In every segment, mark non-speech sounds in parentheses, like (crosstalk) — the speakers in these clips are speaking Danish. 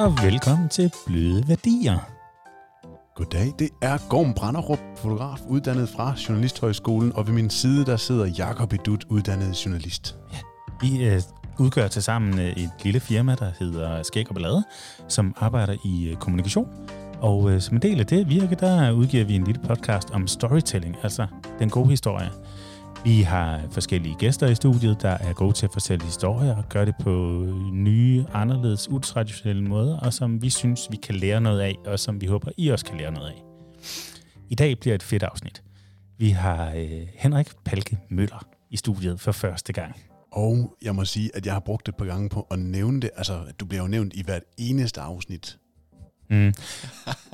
og velkommen til Bløde Værdier. Goddag, det er Gorm Branderup, fotograf, uddannet fra Journalisthøjskolen, og ved min side der sidder Jakob Edut, uddannet journalist. Vi øh, udgør til sammen øh, et lille firma, der hedder Skæg og Ballade, som arbejder i øh, kommunikation. Og øh, som en del af det virke, der udgiver vi en lille podcast om storytelling, altså den gode historie. Vi har forskellige gæster i studiet, der er gode til at fortælle historier og gøre det på nye, anderledes, utraditionelle måder, og som vi synes, vi kan lære noget af, og som vi håber, I også kan lære noget af. I dag bliver et fedt afsnit. Vi har øh, Henrik Palke Møller i studiet for første gang. Og jeg må sige, at jeg har brugt et par gange på at nævne det. Altså, du bliver jo nævnt i hvert eneste afsnit. Mm.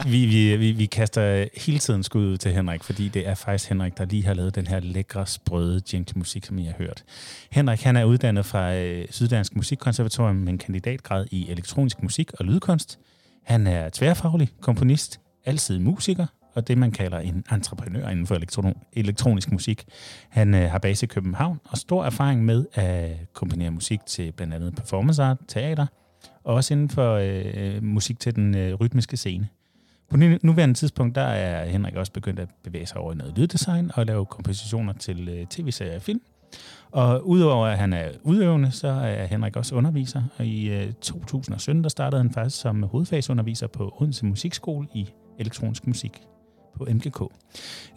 vi, vi, vi, vi kaster hele tiden skud ud til Henrik, fordi det er faktisk Henrik, der lige har lavet den her lækre, sprøde jingle-musik, som I har hørt. Henrik han er uddannet fra øh, Syddansk Musikkonservatorium med en kandidatgrad i elektronisk musik og lydkunst. Han er tværfaglig komponist, altid musiker, og det man kalder en entreprenør inden for elektron- elektronisk musik. Han øh, har base i København og stor erfaring med at komponere musik til blandt andet performance art, teater, også inden for øh, øh, musik til den øh, rytmiske scene. På nuværende tidspunkt, der er Henrik også begyndt at bevæge sig over i noget lyddesign og lave kompositioner til øh, tv-serier og film. Og udover at han er udøvende, så er Henrik også underviser. Og i øh, 2017, der startede han faktisk som hovedfagsunderviser på Odense Musikskole i elektronisk musik på MGK.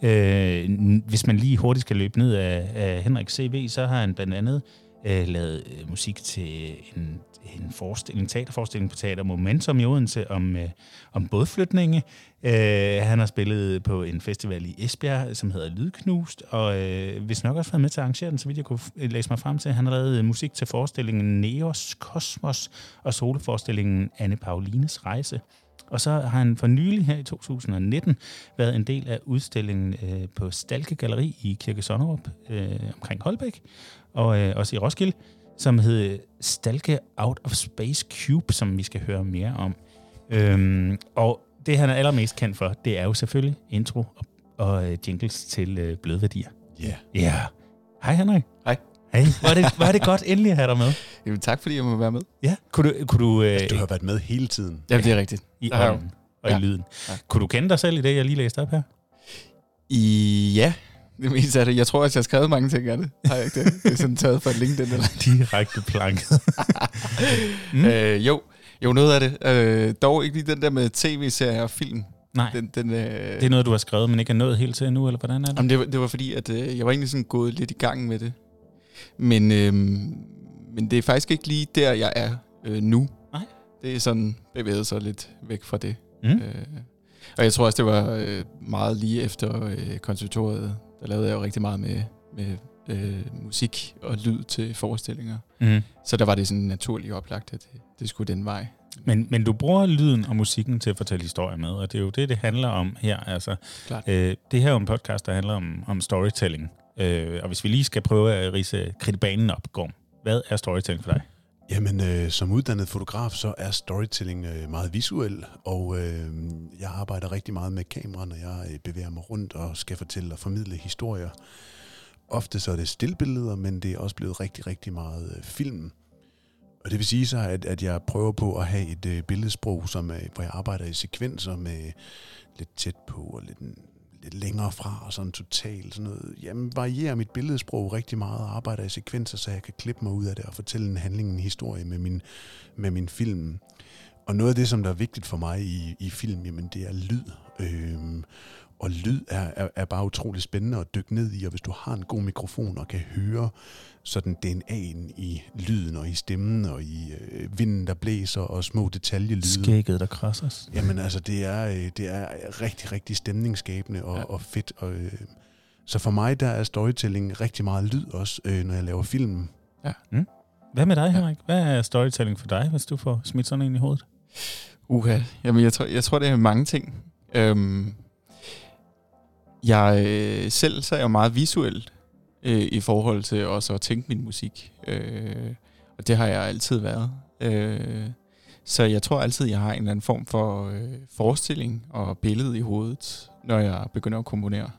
Øh, hvis man lige hurtigt skal løbe ned af, af Henriks CV, så har han blandt andet øh, lavet øh, musik til en, en, forestilling, en teaterforestilling på Teater Momentum i Odense om, øh, om bådflytninge. Øh, han har spillet på en festival i Esbjerg, som hedder Lydknust, og øh, hvis nok også været med til at arrangere den, så vidt jeg kunne læse mig frem til. Han har lavet øh, musik til forestillingen Neos Kosmos og soloforestillingen Anne Paulines Rejse. Og så har han for nylig her i 2019 været en del af udstillingen øh, på Stalke Galeri i Kirke Sonnerup øh, omkring Holbæk, og øh, også i Roskilde, som hed Stalke Out of Space Cube, som vi skal høre mere om. Øhm, og det, han er allermest kendt for, det er jo selvfølgelig intro og, og øh, jingles til øh, bløde værdier. Ja. Yeah. Ja. Yeah. Hej Henrik. Hej. Hej. Var det, var det godt endelig at have dig med? Jamen, tak fordi jeg må være med. Ja. Kunne du, kunne du, øh, Du har været med hele tiden. Ja, det er rigtigt. i ånden og Ja. i lyden. Ja. Kunne du kende dig selv i det, jeg lige læste op her? I, ja, det meste af det. Jeg tror, at jeg har skrevet mange ting af det. Har jeg ikke det? Det er sådan taget fra LinkedIn eller Direkte planket. (laughs) Mm. øh, Jo, jo, noget af det. Øh, dog ikke lige den der med tv-serier og film. Nej, Den, den, øh, det er noget, du har skrevet, men ikke er nået helt til endnu, eller hvordan er det? Jamen, det, var, det var fordi, at øh, jeg var egentlig sådan gået lidt i gang med det. Men, øh, men det er faktisk ikke lige der, jeg er øh, nu. Nej. Det er sådan bevæget sig lidt væk fra det. Mm. Øh, og jeg tror også, det var øh, meget lige efter øh, konservatoriet. Der lavede jeg jo rigtig meget med, med øh, musik og lyd til forestillinger. Mm. Så der var det sådan naturligt oplagt, at det, det skulle den vej. Men, men du bruger lyden og musikken til at fortælle historier med, og det er jo det, det handler om her. Altså, Klart. øh, det her er jo en podcast, der handler om, om storytelling. Øh, og hvis vi lige skal prøve at rise kridtbanen op, Gorm, hvad er storytelling for dig? Jamen, øh, som uddannet fotograf, så er storytelling øh, meget visuel, og øh, jeg arbejder rigtig meget med kamera, når jeg øh, bevæger mig rundt og skal fortælle og formidle historier. Ofte så er det stillbilleder, men det er også blevet rigtig, rigtig meget øh, film. Og det vil sige så, at, at jeg prøver på at have et øh, billedsprog, som, øh, hvor jeg arbejder i sekvenser med lidt tæt på og lidt, lidt længere fra og sådan totalt sådan noget. Jamen, varierer mit billedsprog rigtig meget og arbejder i sekvenser, så jeg kan klippe mig ud af det og fortælle en handling, en historie med min, med min film. Og noget af det, som der er vigtigt for mig i, i film, jamen det er lyd. Øhm, og lyd er, er, er bare utrolig spændende at dykke ned i, og hvis du har en god mikrofon og kan høre sådan DNA'en i lyden og i stemmen og i øh, vinden, der blæser og små detaljelyde. Skægget, der krasser. Jamen altså, det er, øh, det er rigtig, rigtig stemningsskabende og, ja. Ja. og fedt. Og, øh, så for mig, der er storytelling rigtig meget lyd også, øh, når jeg laver film. Hvad med dig, Henrik? Hvad er storytelling for dig, hvis du får smidt sådan en i hovedet? Uha, jamen jeg tror, jeg tror, det er mange ting. Øhm, jeg øh, selv så er jeg meget visuel øh, i forhold til også at tænke min musik. Øh, og det har jeg altid været. Øh, så jeg tror altid, jeg har en eller anden form for øh, forestilling og billede i hovedet, når jeg begynder at komponere.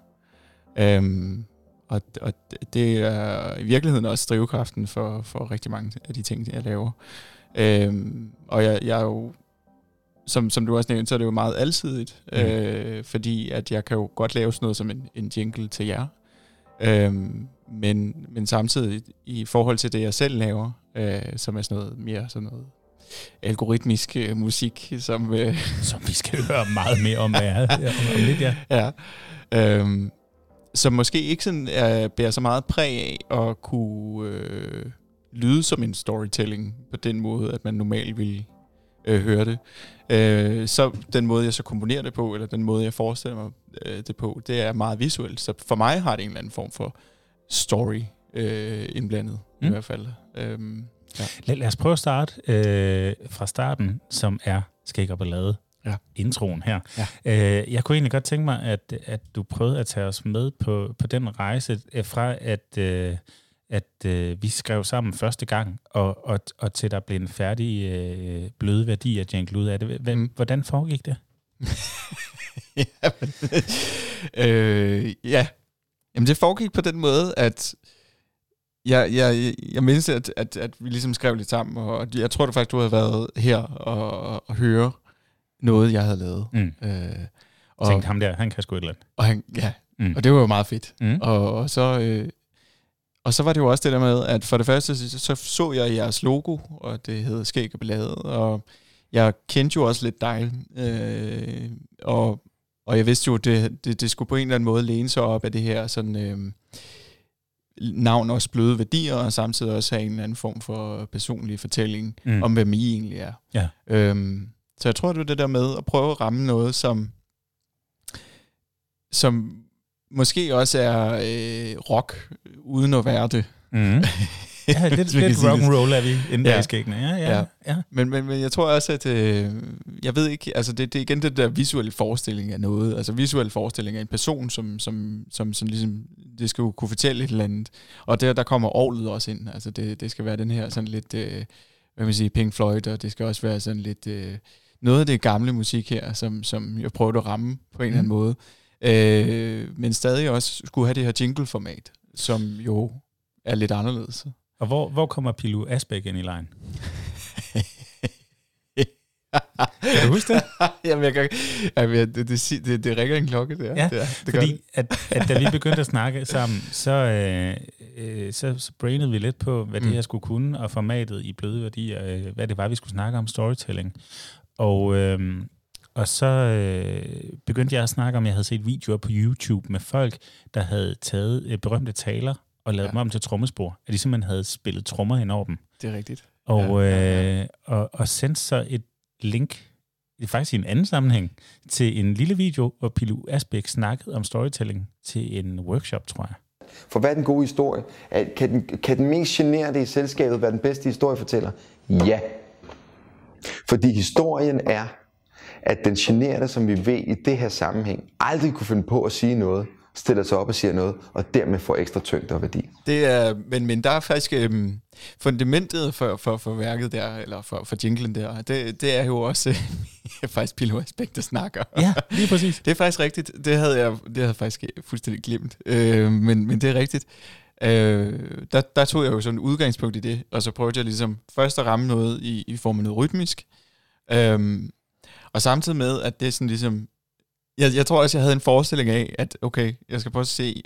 Øhm, og, og det er i virkeligheden også drivkraften for, for rigtig mange af de ting, jeg laver. Øhm, og jeg, jeg er jo som, som du også nævnte, så er det jo meget alsidigt, Mm. øh, fordi at jeg kan jo godt lave sådan noget som en, en jingle til jer. Øhm, men, men samtidig i forhold til det, jeg selv laver, øh, som er sådan noget mere sådan noget algoritmisk øh, musik, som, øh, (laughs) Som vi skal høre meget mere om, hvad er, om, om lidt, ja. (laughs) ja, øhm, som måske ikke sådan er, bærer så meget præg af at kunne øh, lyde som en storytelling på den måde, at man normalt ville øh, høre det. Øh, så den måde, jeg så komponerer det på, eller den måde, jeg forestiller mig øh, det på, det er meget visuelt. Så for mig har det en eller anden form for story øh, indblandet, mm. i hvert fald. Øhm, Lad, lad os prøve at starte øh, fra starten, som er Skæg og Ballade. Ja. Introen her. Ja. Øh, jeg kunne egentlig godt tænke mig, at, at du prøvede at tage os med på, på den rejse, øh, fra at, øh, at øh, vi skrev sammen første gang, og, og, og til der blev en færdig øh, bløde værdi at jingle ud af det. H- Mm. Hvordan foregik det? (laughs) ja, men, øh, ja. Jamen det foregik på den måde, at jeg, jeg, jeg mindes, at, at, at vi ligesom skrev lidt sammen, og jeg tror du faktisk, du havde været her og, og høre noget, jeg havde lavet. Mm. Øh, Og, Tænkte ham der, han kan sgu et eller andet. og, han, ja, Mm. og det var jo meget fedt. Mm. Og, og så... Øh, og så var det jo også det der med, at for det første, så så, jeg jeres logo, og det hed Skæg og Ballade, og jeg kendte jo også lidt dig, øh, og, og jeg vidste jo, at det, det, det skulle på en eller anden måde læne sig op af det her sådan, øh, navn også bløde værdier, og samtidig også have en eller anden form for personlig fortælling mm. om, hvem I egentlig er. Ja. Øhm, så jeg tror, det er det der med at prøve at ramme noget, som, som måske også er øh, rock, uden at være det. Mm. (laughs) Ja, lidt, lidt sige det. rock and roll er vi inden Ja. ja. i skæggene. Ja, ja, ja. Ja. ja. Men, men, men jeg tror også, at øh, jeg ved ikke, altså det, det er igen det der visuelle forestilling af noget, altså visuel forestilling af en person, som, som, som, som ligesom, det skal jo kunne fortælle et eller andet. Og der, der kommer orlet også ind, altså det, det skal være den her sådan lidt, øh, hvad man sige, Pink Floyd, og det skal også være sådan lidt, øh, noget af det gamle musik her, som, som jeg prøvede at ramme på en eller anden Mm. måde. Øh, men stadig også skulle have det her jingle-format, som jo er lidt anderledes. Og hvor, hvor kommer Pilu Asbæk ind i lejen? (laughs) Kan du huske det? (laughs) Jamen, jeg kan, jamen, jeg, det, det, det, det ringer en klokke, det er. Ja, det, er, det Fordi det. at, at da vi begyndte at snakke sammen, så, øh, øh, så, så brainede vi lidt på, hvad det Mm. her skulle kunne, og formatet i bløde værdier, øh, hvad det var, vi skulle snakke om storytelling. Og, øh, og så øh, begyndte jeg at snakke om, at jeg havde set videoer på YouTube med folk, der havde taget øh, berømte taler og lavet Ja. dem om til trommespor. At de simpelthen havde spillet trommer hen over dem. Det er rigtigt. Og, Ja, ja, ja, ja. Øh, og, og sendte så et link, det faktisk i en anden sammenhæng, til en lille video, hvor Pilu Asbæk snakkede om storytelling til en workshop, tror jeg. For hvad er den gode historie? Kan den, kan den mest generende i selskabet være den bedste historiefortæller? Ja. Fordi historien er, at den generede, som vi ved i det her sammenhæng, aldrig kunne finde på at sige noget, stiller sig op og siger noget, og dermed får ekstra tyngde og værdi. Det er, men, men der er faktisk øhm, fundamentet for, for, for værket der, eller for, for jinglen der, det, det er jo også (laughs) øh, faktisk Pilo Aspekt, der snakker. Ja, lige præcis. Det er faktisk rigtigt. Det havde jeg, det havde jeg faktisk fuldstændig glemt. Øh, men, men det er rigtigt. Øh, der, der tog jeg jo sådan et udgangspunkt i det, og så prøvede jeg ligesom først at ramme noget i, i form af noget rytmisk. Øh, og samtidig med, at det er sådan ligesom... Jeg, jeg tror også, jeg havde en forestilling af, at okay, jeg skal prøve at se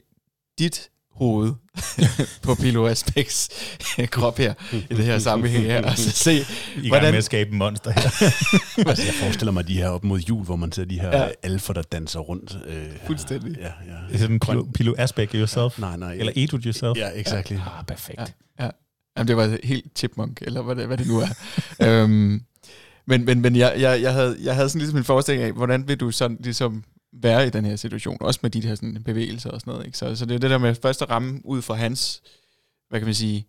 dit hoved (laughs) på Pilo Aspects (laughs) krop her, i det her sammenhæng her, og så se, I gang Hvordan- med at skabe en monster her. (laughs) Altså, jeg forestiller mig de her op mod jul, hvor man ser de her Ja. ja. alfer, der danser rundt. Øh, Fuldstændig. Ja, ja. Det er sådan Pilu, Pilu Asbæk yourself. Nej, nej. Eller eat it yourself. Ja, exactly. Ah, perfekt. Ja. Ja. Jamen, det var helt chipmunk, eller hvad det, hvad det nu er. øhm, men men, men jeg, jeg, jeg, havde, jeg havde sådan ligesom en forestilling af, hvordan vil du sådan ligesom være i den her situation, også med de her sådan bevægelser og sådan noget. Ikke? Så, så det er det der med først at ramme ud fra hans, hvad kan man sige,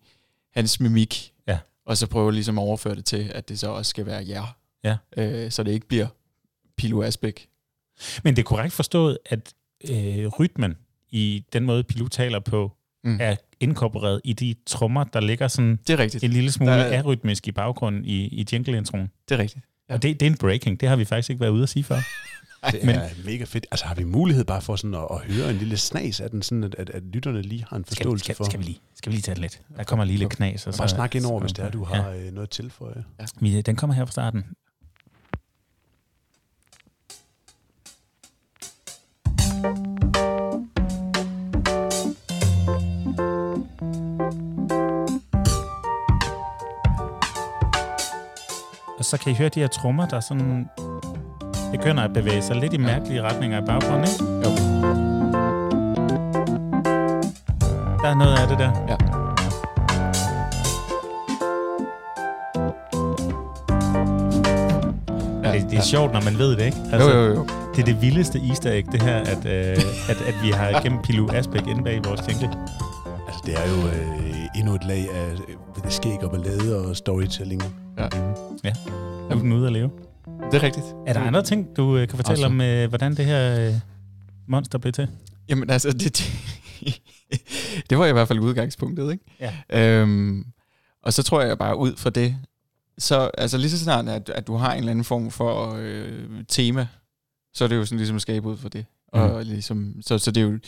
hans mimik, Ja. og så prøve ligesom at overføre det til, at det så også skal være jer. Ja. Øh, så det ikke bliver Pilo Asbæk. Men det er korrekt forstået, at øh, rytmen i den måde, Pilu taler på, Mm. er inkorporeret i de trommer, der ligger sådan Det er rigtigt. en lille smule er- arytmisk i baggrunden i, i jingle-introen. Det er rigtigt. Ja. Og det, det er en breaking. Det har vi faktisk ikke været ude at sige før. (laughs) Det Men- er mega fedt. Altså har vi mulighed bare for sådan at, at høre en lille snas af den, sådan at, at, at lytterne lige har en Skal, forståelse skal, for? skal, vi lige, skal vi lige tage det lidt? Der kommer lige lidt knas. Og Bare så- snak ind over, hvis det er, du har ja. noget til for. Vi, den kommer her fra starten. Og så kan I høre de her trommer, der sådan begynder at bevæge sig lidt i mærkelige retninger i baggrunden, ikke? Jo. Der er noget af det der. Ja. Ja, det, det er sjovt, når man ved det, ikke? Jo, jo, jo. Det er det vildeste easter egg, det her, at, øh, at, at vi har (laughs) gennem Pilu Asbæk inde bag vores jingle. Altså, det er jo øh, endnu et lag af øh, skæg og ballade og storytelling. Ja. Ja, nu er den ude at leve. Det er rigtigt. Er der andre ting, du øh, kan fortælle Også. om, øh, hvordan det her øh, monster blev til? Jamen altså, det, (laughs) det, var i hvert fald udgangspunktet, ikke? Ja. Øhm, og så tror jeg bare ud fra det, så altså lige så snart, at, at du har en eller anden form for øh, tema, så er det jo sådan ligesom at skabe ud for det. Mm. Og ligesom, så, så det er jo,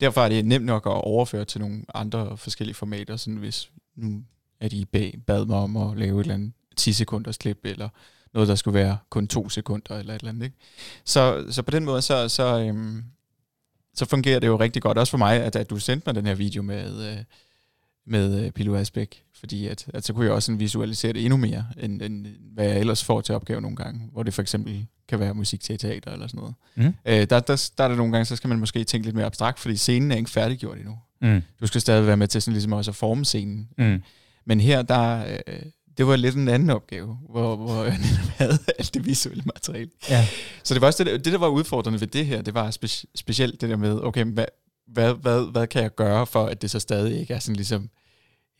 derfor er det nemt nok at overføre til nogle andre forskellige formater, sådan hvis nu er de bag, bad mig om at lave et eller andet 10 sekunders klip, eller noget, der skulle være kun to sekunder, eller et eller andet. Ikke? Så, så på den måde, så, så, øhm, så fungerer det jo rigtig godt, også for mig, at, at du sendte mig den her video med, øh, med øh, Pilo Asbæk, fordi at, at så kunne jeg også sådan visualisere det endnu mere, end, end hvad jeg ellers får til opgave nogle gange, hvor det for eksempel kan være musik til teater eller sådan noget. Mm. Øh, der, der, der er det nogle gange, så skal man måske tænke lidt mere abstrakt, fordi scenen er ikke færdiggjort endnu. Mm. Du skal stadig være med til sådan ligesom også at forme scenen. Mm. Men her, der, øh, det var lidt en anden opgave, hvor, hvor jeg havde alt det visuelle materiale. Ja. Så det var også det, det, der var udfordrende ved det her, det var spe, specielt det der med, okay, hvad, hvad, hvad, hvad kan jeg gøre for, at det så stadig ikke er sådan ligesom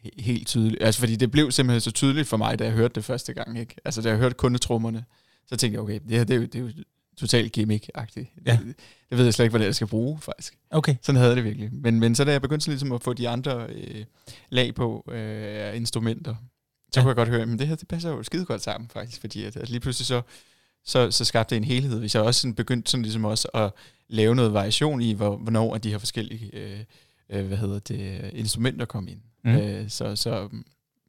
he- helt tydeligt. Altså, fordi det blev simpelthen så tydeligt for mig, da jeg hørte det første gang. Ikke? Altså, da jeg hørte kundetrummerne, så tænkte jeg, okay, det her det er jo, det er jo totalt gimmick-agtigt. Ja. Det, det ved jeg slet ikke, hvad er, jeg skal bruge, faktisk. Okay. Sådan havde det virkelig. Men, men så da jeg begyndte sådan ligesom at få de andre øh, lag på øh, instrumenter, så Ja. kunne jeg godt høre, at det her det passer jo skide godt sammen faktisk, fordi at, at lige pludselig så, så, så skabte det en helhed. Hvis jeg også sådan begyndte sådan ligesom også at lave noget variation i, hvor, hvornår de her forskellige øh, øh, hvad hedder det, instrumenter kom ind. Mm. Mm. Øh, så, så,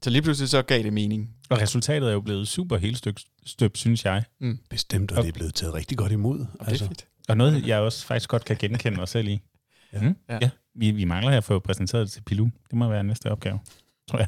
så lige pludselig så gav det mening. Og resultatet er jo blevet super helt styk, støbt, synes jeg. Bestemt, og Og- det er blevet taget rigtig godt imod. Og altså. det er fedt. Og noget, jeg også faktisk godt kan genkende mig selv i. Ja. Mm? Ja. ja. Vi, vi mangler her at få præsenteret det til Pilu. Det må være næste opgave, tror jeg.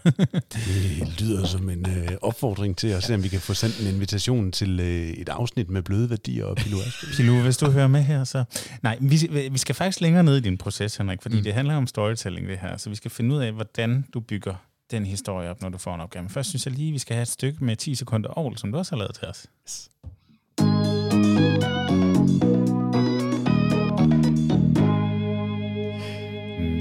Det lyder som en øh, opfordring til at se, om vi kan få sendt en invitation til øh, et afsnit med bløde værdier og Pilo Asbæk. Pilu, hvis du hører med her, så... Nej, vi, vi skal faktisk længere ned i din proces, Henrik, fordi mm. Det handler om storytelling, det her. Så vi skal finde ud af, hvordan du bygger den historie op, når du får en opgave. Men først synes jeg lige, vi skal have et stykke med 10 sekunder ovl, som du også har lavet til os.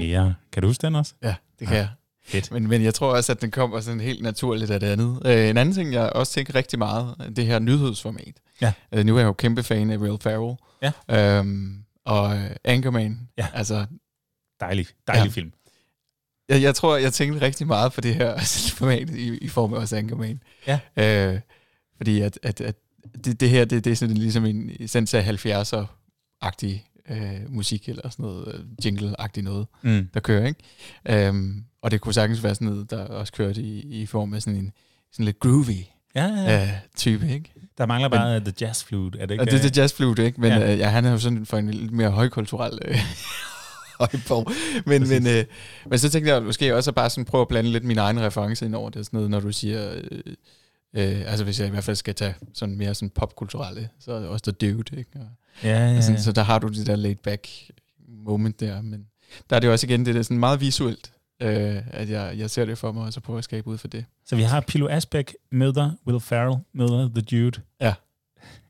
Ja, kan du huske den også? Ja, det kan jeg. Fedt. Men, men jeg tror også, at den kommer sådan helt naturligt af det andet. Øh, en anden ting, jeg også tænker rigtig meget, det her nyhedsformat. Ja. Øh, nu er jeg jo kæmpe fan af Will Ferrell. Ja. Øhm, og øh, Anchorman. Ja. Altså, Dejlig, dejlig Ja. film. jeg, jeg tror, jeg tænkte rigtig meget på det her (laughs) format i, i form af også Anchorman. Ja. Øh, fordi at, at, at det, det her, det, det er sådan ligesom en essens af 70'er-agtig øh, musik, eller sådan noget øh, jingle-agtig noget. Mm. der kører, ikke? Um, og det kunne sagtens være sådan noget, der også kørte i, i form af sådan en sådan lidt groovy Ja, ja, ja. uh, type, ikke? Der mangler bare the jazz flute, er det ikke? Og det er det jazzflute, ikke? Men Ja. Uh, ja, han er jo sådan for en lidt mere højkulturel uh, (laughs) højborg. Men, men, uh, men så tænkte jeg måske også at bare sådan prøve at blande lidt min egen reference ind over det, sådan noget, når du siger... Uh, uh, altså hvis jeg i hvert fald skal tage sådan mere sådan popkulturelle, så er det også The Dude, ikke? Og, Ja, ja, ja. ja. sådan, så der har du det der laid back moment der, men der er det jo også igen det der sådan meget visuelt, øh, at jeg, jeg ser det for mig, og så prøver jeg at skabe ud for det. Så vi har Pilo Asbæk møder Will Ferrell møder The Dude.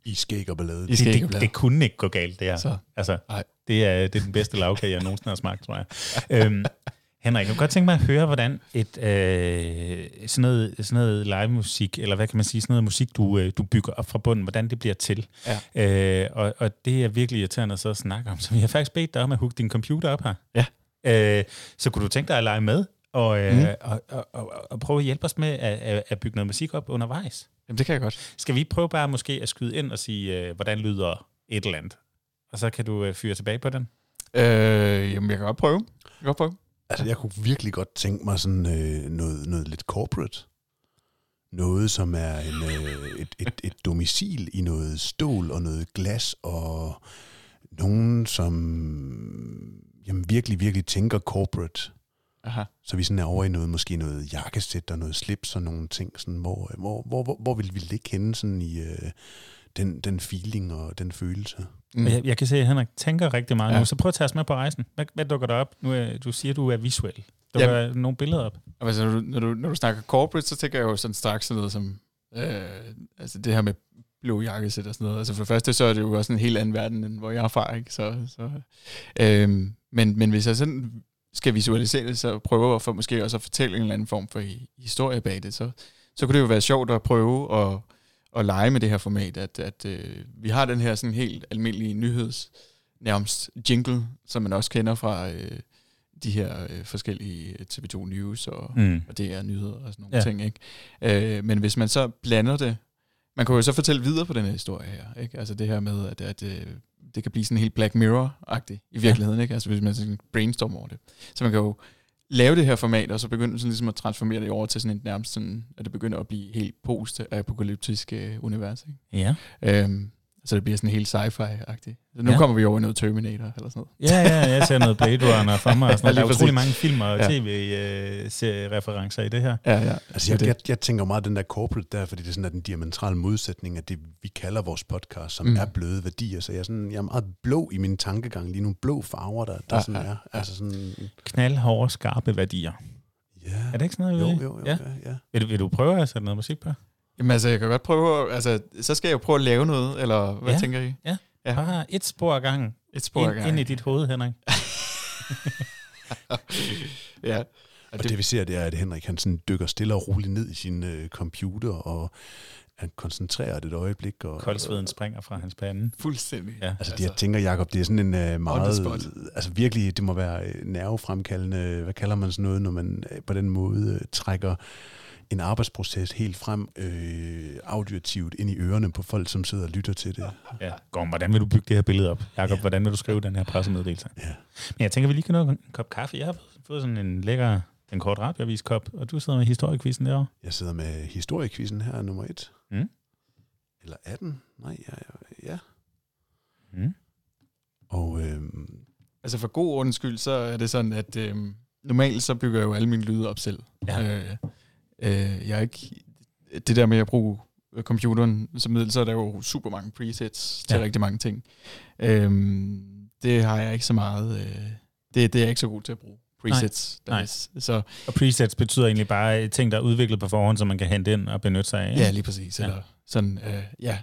I skæg og ballade. I Det, skal ikke det, kunne ikke gå galt, det her. Så, Altså, Nej. det er, det er den bedste lavkage, jeg nogensinde har smagt, tror jeg. øhm, Henrik, jeg kunne godt tænke mig at høre, hvordan et, øh, sådan, noget, sådan noget live-musik, eller hvad kan man sige, sådan noget musik, du, øh, du bygger op fra bunden, hvordan det bliver til. Ja. Øh, og, og det er virkelig irriterende at så snakke om. Så vi har faktisk bedt dig om at hooke din computer op her. Ja. Øh, så kunne du tænke dig at lege med, og, øh, mm. og, og, og, og prøve at hjælpe os med at, at, at bygge noget musik op undervejs? jamen, det kan jeg godt. Skal vi prøve bare måske at skyde ind og sige, øh, hvordan lyder et eller andet? Og så kan du øh, fyre tilbage på den. Øh, jamen, jeg kan godt prøve. Jeg kan godt prøve. Altså, jeg kunne virkelig godt tænke mig sådan øh, noget, noget lidt corporate. Noget, som er en, øh, et, et, et domicil i noget stål og noget glas og nogen, som jamen, virkelig, virkelig tænker corporate. Aha. Så vi sådan er over i noget, måske noget jakkesæt og noget slips og nogle ting, sådan, hvor, hvor, hvor, hvor, hvor vil vi ligge henne sådan i øh, den, den feeling og den følelse? Mm. Jeg, jeg kan se, at Henrik tænker rigtig meget ja. Nu, så prøv at tage os med på rejsen. Hvad, hvad dukker der op? Nu er, du siger, at du er visuel. Dukker Jamen. der nogle billeder op? Altså, når, du, når, du, når du snakker corporate, så tænker jeg jo sådan straks sådan noget som, øh, altså det her med blå jakkesæt og sådan noget. Altså for det første, så er det jo også en helt anden verden, end hvor jeg er fra, ikke? Så, så, øh, men, men hvis jeg sådan skal visualisere det, så prøver jeg for måske også at fortælle en eller anden form for hi- historie bag det, så, så kunne det jo være sjovt at prøve at, at lege med det her format, at, at øh, vi har den her sådan helt almindelige nyheds, nærmest jingle, som man også kender fra øh, de her øh, forskellige TV2 News og, Mm. og det er nyheder og sådan nogle ja. ting. Ikke? Øh, men hvis man så blander det, man kan jo så fortælle videre på den her historie her. Ikke? Altså det her med, at, at øh, det kan blive sådan helt Black Mirror-agtigt i virkeligheden. Ikke? Altså hvis man sådan brainstormer over det. Så man kan jo lave det her format, og så begynde sådan ligesom at transformere det over til sådan et nærmest sådan, at det begynder at blive helt post-apokalyptisk øh, univers. Ikke? Ja. Øhm, så det bliver sådan helt sci-fi-agtigt. Så nu Ja. kommer vi over i noget Terminator eller sådan noget. Ja, ja, jeg ser noget Blade Runner for mig. Og sådan. Ja, der er utrolig mange film og Ja. tv-referencer i det her. Ja, ja. Altså, jeg, jeg, jeg tænker meget den der corporate der, fordi det er sådan at den diametrale modsætning af det, vi kalder vores podcast, som mm. Er bløde værdier. Så jeg er, sådan, jeg er meget blå i min tankegang lige nu. Blå farver, der, der Ja, sådan ja, er. Altså sådan, Knaldhårde, skarpe værdier. ja. Er det ikke sådan noget? Jo, vi- jo, jo. Ja. Ja. ja. Vil, du, vil du prøve at sætte noget musik på? Jamen altså, jeg kan godt prøve, at- altså, så skal jeg jo prøve at lave noget, eller hvad Ja. tænker I? Ja. Ja. Bare et spor ad gangen. Et spor ad Ind, gangen. ind i dit hoved, Henrik. (laughs) ja. Og det vi ser, det er, at Henrik han sådan dykker stille og roligt ned i sin øh, computer, og han koncentrerer det et øjeblik. Og, Koldsveden springer fra hans pande. Fuldstændig. Ja. Altså, det, jeg tænker, Jacob, det er sådan en uh, meget... Altså virkelig, det må være øh, nervefremkaldende, hvad kalder man sådan noget, når man øh, på den måde øh, trækker en arbejdsproces helt frem øh, audiotivt ind i ørerne på folk, som sidder og lytter til det. Ja. Gorm, hvordan vil du bygge det her billede op? Jakob, ja. hvordan vil du skrive den her pressemeddelelse? Ja. Men jeg tænker, vi lige kan nå en kop kaffe. Jeg har fået sådan en lækker, en kort radioavis-kop, og du sidder med historiekvisten derovre. Jeg sidder med historiekvisten her, nummer et. Mm. Eller 18? Nej, ja. ja. Mm. Og øh, Altså for god ordens skyld, så er det sådan, at øh, normalt så bygger jeg jo alle mine lyde op selv. Ja. Øh, øh, jeg er ikke... Det der med at bruge computeren som middel, så er der jo super mange presets til Ja. rigtig mange ting. Øh, det har jeg ikke så meget... Øh, det, det er jeg ikke så god til at bruge. Presets. Nej. Nej. Så Og presets betyder egentlig bare ting, der er udviklet på forhånd, som man kan hente ind og benytte sig af. Ja, lige præcis. Ja. Eller sådan, øh, ja.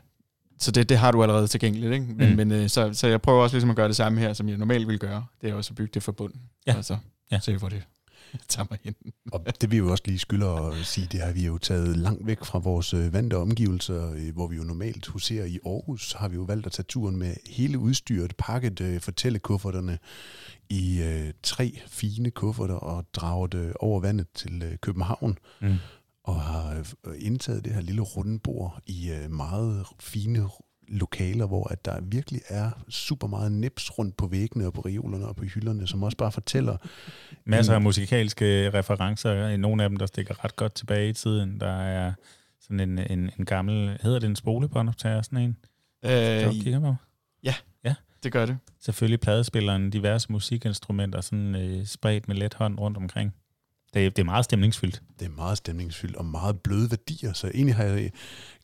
Så det, det har du allerede tilgængeligt, ikke? Men, Mm. men øh, så, så jeg prøver også ligesom at gøre det samme her, som jeg normalt ville gøre. Det er også at bygge det fra bunden. Ja. Og så Ja. se, hvor det (laughs) tager mig hen. Og det vi jo også lige skylder at sige, det at vi jo taget langt væk fra vores øh, vante omgivelser, øh, hvor vi jo normalt huserer i Aarhus, har vi jo valgt at tage turen med hele udstyret, pakket øh, fortællekufferterne i øh, tre fine kufferter og draget øh, over vandet til øh, København, Mm. og har indtaget det her lille runde bord i meget fine lokaler, hvor at der virkelig er super meget nips rundt på væggene og på reolerne og på hylderne, som også bare fortæller Masser af musikalske referencer. Nogle af dem, der stikker ret godt tilbage i tiden. Der er sådan en, en, en gammel, hedder det en spolebåndoptager, sådan en? Øh, Øh, kigger på. det gør det. Selvfølgelig pladespilleren, diverse musikinstrumenter, sådan øh, spredt med let hånd rundt omkring. Det, er- det er meget stemningsfyldt. Det er meget stemningsfyldt og meget bløde værdier, så egentlig har jeg,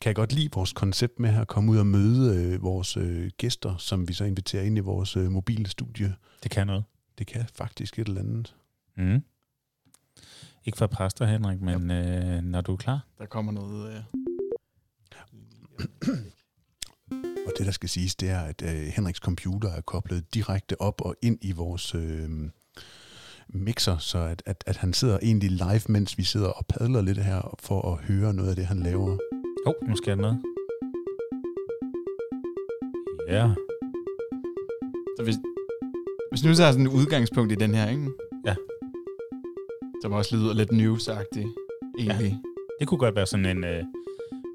kan jeg godt lide vores koncept med her, at komme ud og møde øh, vores øh, gæster, som vi så inviterer ind i vores øh, mobile studie. Det kan noget. Det kan faktisk et eller andet. Mm. Ikke for præster, Henrik, men øh, når du er klar. Der kommer noget... Øh, Og det, der skal siges, det er, at øh, Henriks computer er koblet direkte op og ind i vores øh, mixer, så at, at, at han sidder egentlig live, mens vi sidder og padler lidt her, for at høre noget af det, han laver. Åh, oh, nu skal jeg noget. Ja. så hvis, hvis nu så er sådan et udgangspunkt i den her, ikke? Ja. Som også lyder lidt news-agtigt, egentlig. Det kunne godt være sådan en... Øh,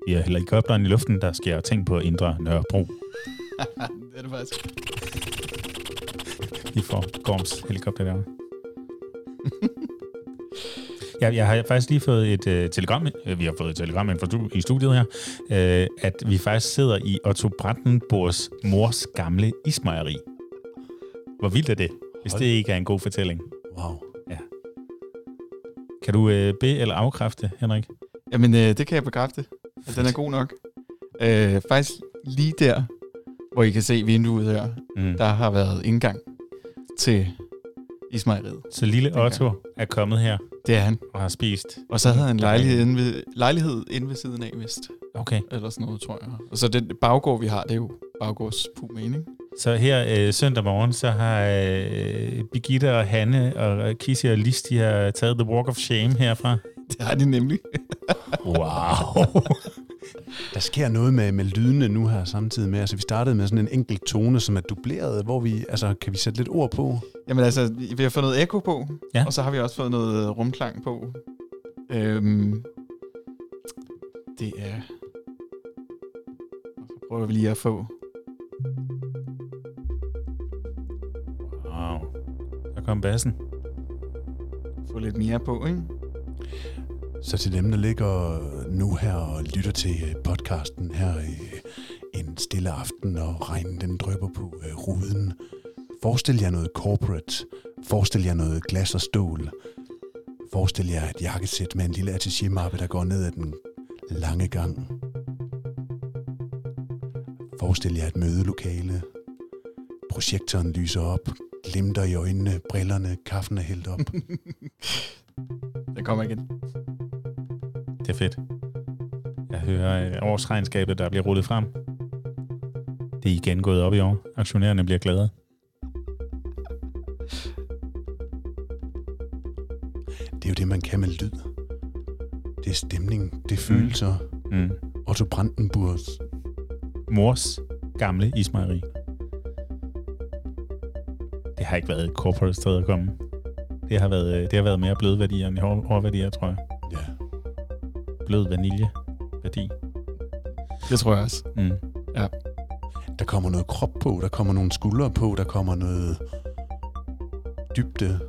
vi har helikopteren i luften, der sker ting på Indre Nørrebro. (laughs) det er det faktisk. Vi får Gorms helikopter der. Ja, jeg har faktisk lige fået et øh, telegram, øh, vi har fået et telegram ind fra stu- i studiet her, øh, at vi faktisk sidder i Otto Brandenborgs mors gamle ismejeri. Hvor vildt er det, hvis det ikke er en god fortælling? Wow. Kan du øh, be- eller afkræfte, Henrik? Jamen, øh, det kan jeg bekræfte. At den er god nok. Øh, faktisk lige der, hvor I kan se vinduet her, Mm. der har været indgang til Ismailiet. Så lille Otto er kommet her Det er han. og har spist. Og så havde han en lejlighed inde ved, lejlighed inde ved siden af, vist. Okay. Eller sådan noget, tror jeg. Og så den baggård, vi har, det er jo baggårdspumen, ikke? Så her øh, søndag morgen, så har øh, Birgitte og Hanne og Kissy og Lis, de har taget The Walk of Shame herfra. Det har de nemlig. Wow. (laughs) Der sker noget med, med lydene nu her samtidig med. Altså, vi startede med sådan en enkelt tone, som er dubleret, hvor vi, altså, kan vi sætte lidt ord på? Jamen altså, vi har fået noget ekko på, Ja. og så har vi også fået noget rumklang på. Øhm, det er... Så prøver vi lige at få... wow. Der kom bassen. få lidt mere på, ikke? Så til dem, der ligger nu her og lytter til øh, podcasten her en stille aften, og regnen den drypper på øh, ruden. Forestil jer noget corporate. Forestil jer noget glas og stål. Forestil jer et jakkesæt med en lille attaché-mappe, der går ned ad den lange gang. Forestil jer et mødelokale. Projektoren lyser op, glimter i øjnene, brillerne, kaffen er hældt op. (laughs) Den kommer igen. Det er fedt. Jeg hører øh, årsregnskabet, der bliver rullet frem. Det er igen gået op i år. Aktionærerne bliver glade. Det er jo det, man kan med lyd. Det er stemning, det er følelser. Mm. Otto Brandenburgs. Mors gamle ismejeri. Det har ikke været et corporate sted at komme. Det har været, øh, det har været mere bløde værdier end hår- hårdværdier, tror jeg. Ja. Blød vanilje værdi. Det tror jeg også. Mm. Der kommer noget krop på, der kommer nogle skuldre på, der kommer noget dybde.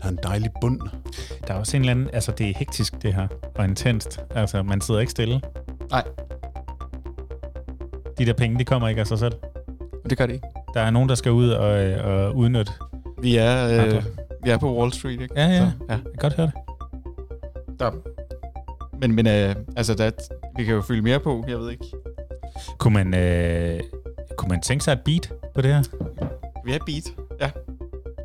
Der er en dejlig bund. Der er også en eller anden, altså det er hektisk det her, og intenst. Altså man sidder ikke stille. Nej. De der penge, de kommer ikke af sig selv. Det gør det ikke. Der er nogen, der skal ud og, øh, og udnytte. Vi er, Andre. øh, vi er på Wall Street, ikke? Ja, ja. Så, ja. Jeg kan godt høre det. Der. Men, men øh, altså, der, vi kan jo fylde mere på, jeg ved ikke. Kunne man, øh, kunne man tænke sig et beat på det her? Vi har beat. Ja,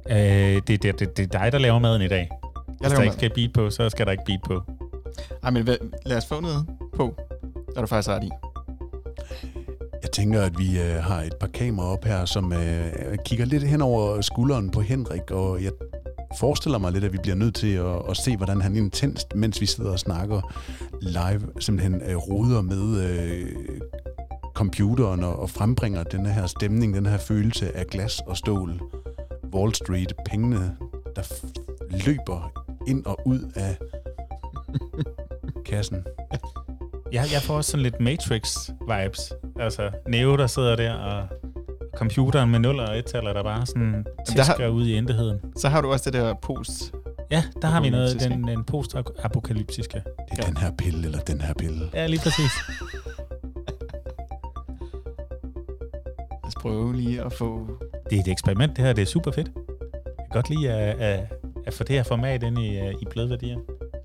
Øh, det, det, det, det er dig, der laver maden i dag. jeg Hvis der ikke skal beat på, så skal der ikke beat på. Ej, men lad os få noget på. Der er du faktisk ret i. Jeg tænker, at vi øh, har et par kameraer op her, som øh, kigger lidt hen over skulderen på Henrik, og jeg forestiller mig lidt, at vi bliver nødt til at, at se, hvordan han intenst, mens vi sidder og snakker live, simpelthen øh, roder med øh, computeren og, og frembringer den her stemning, den her følelse af glas og stål. Wall Street, pengene, der løber ind og ud af (laughs) kassen. Jeg, jeg får også sådan lidt Matrix-vibes. Altså Neo, der sidder der, og computeren med 0 og 1 der bare sådan der tisker ud i intetheden. Så har du også det der post. Ja, der har vi noget, den, den post-apokalyptiske. Det er ja. den her pille, eller den her pille. Ja, lige præcis. (laughs) Lad os prøve lige at få... Det er et eksperiment, det her. Det er super fedt. Jeg kan godt lide at, at, at få det her format ind i, øh, i bløde værdier.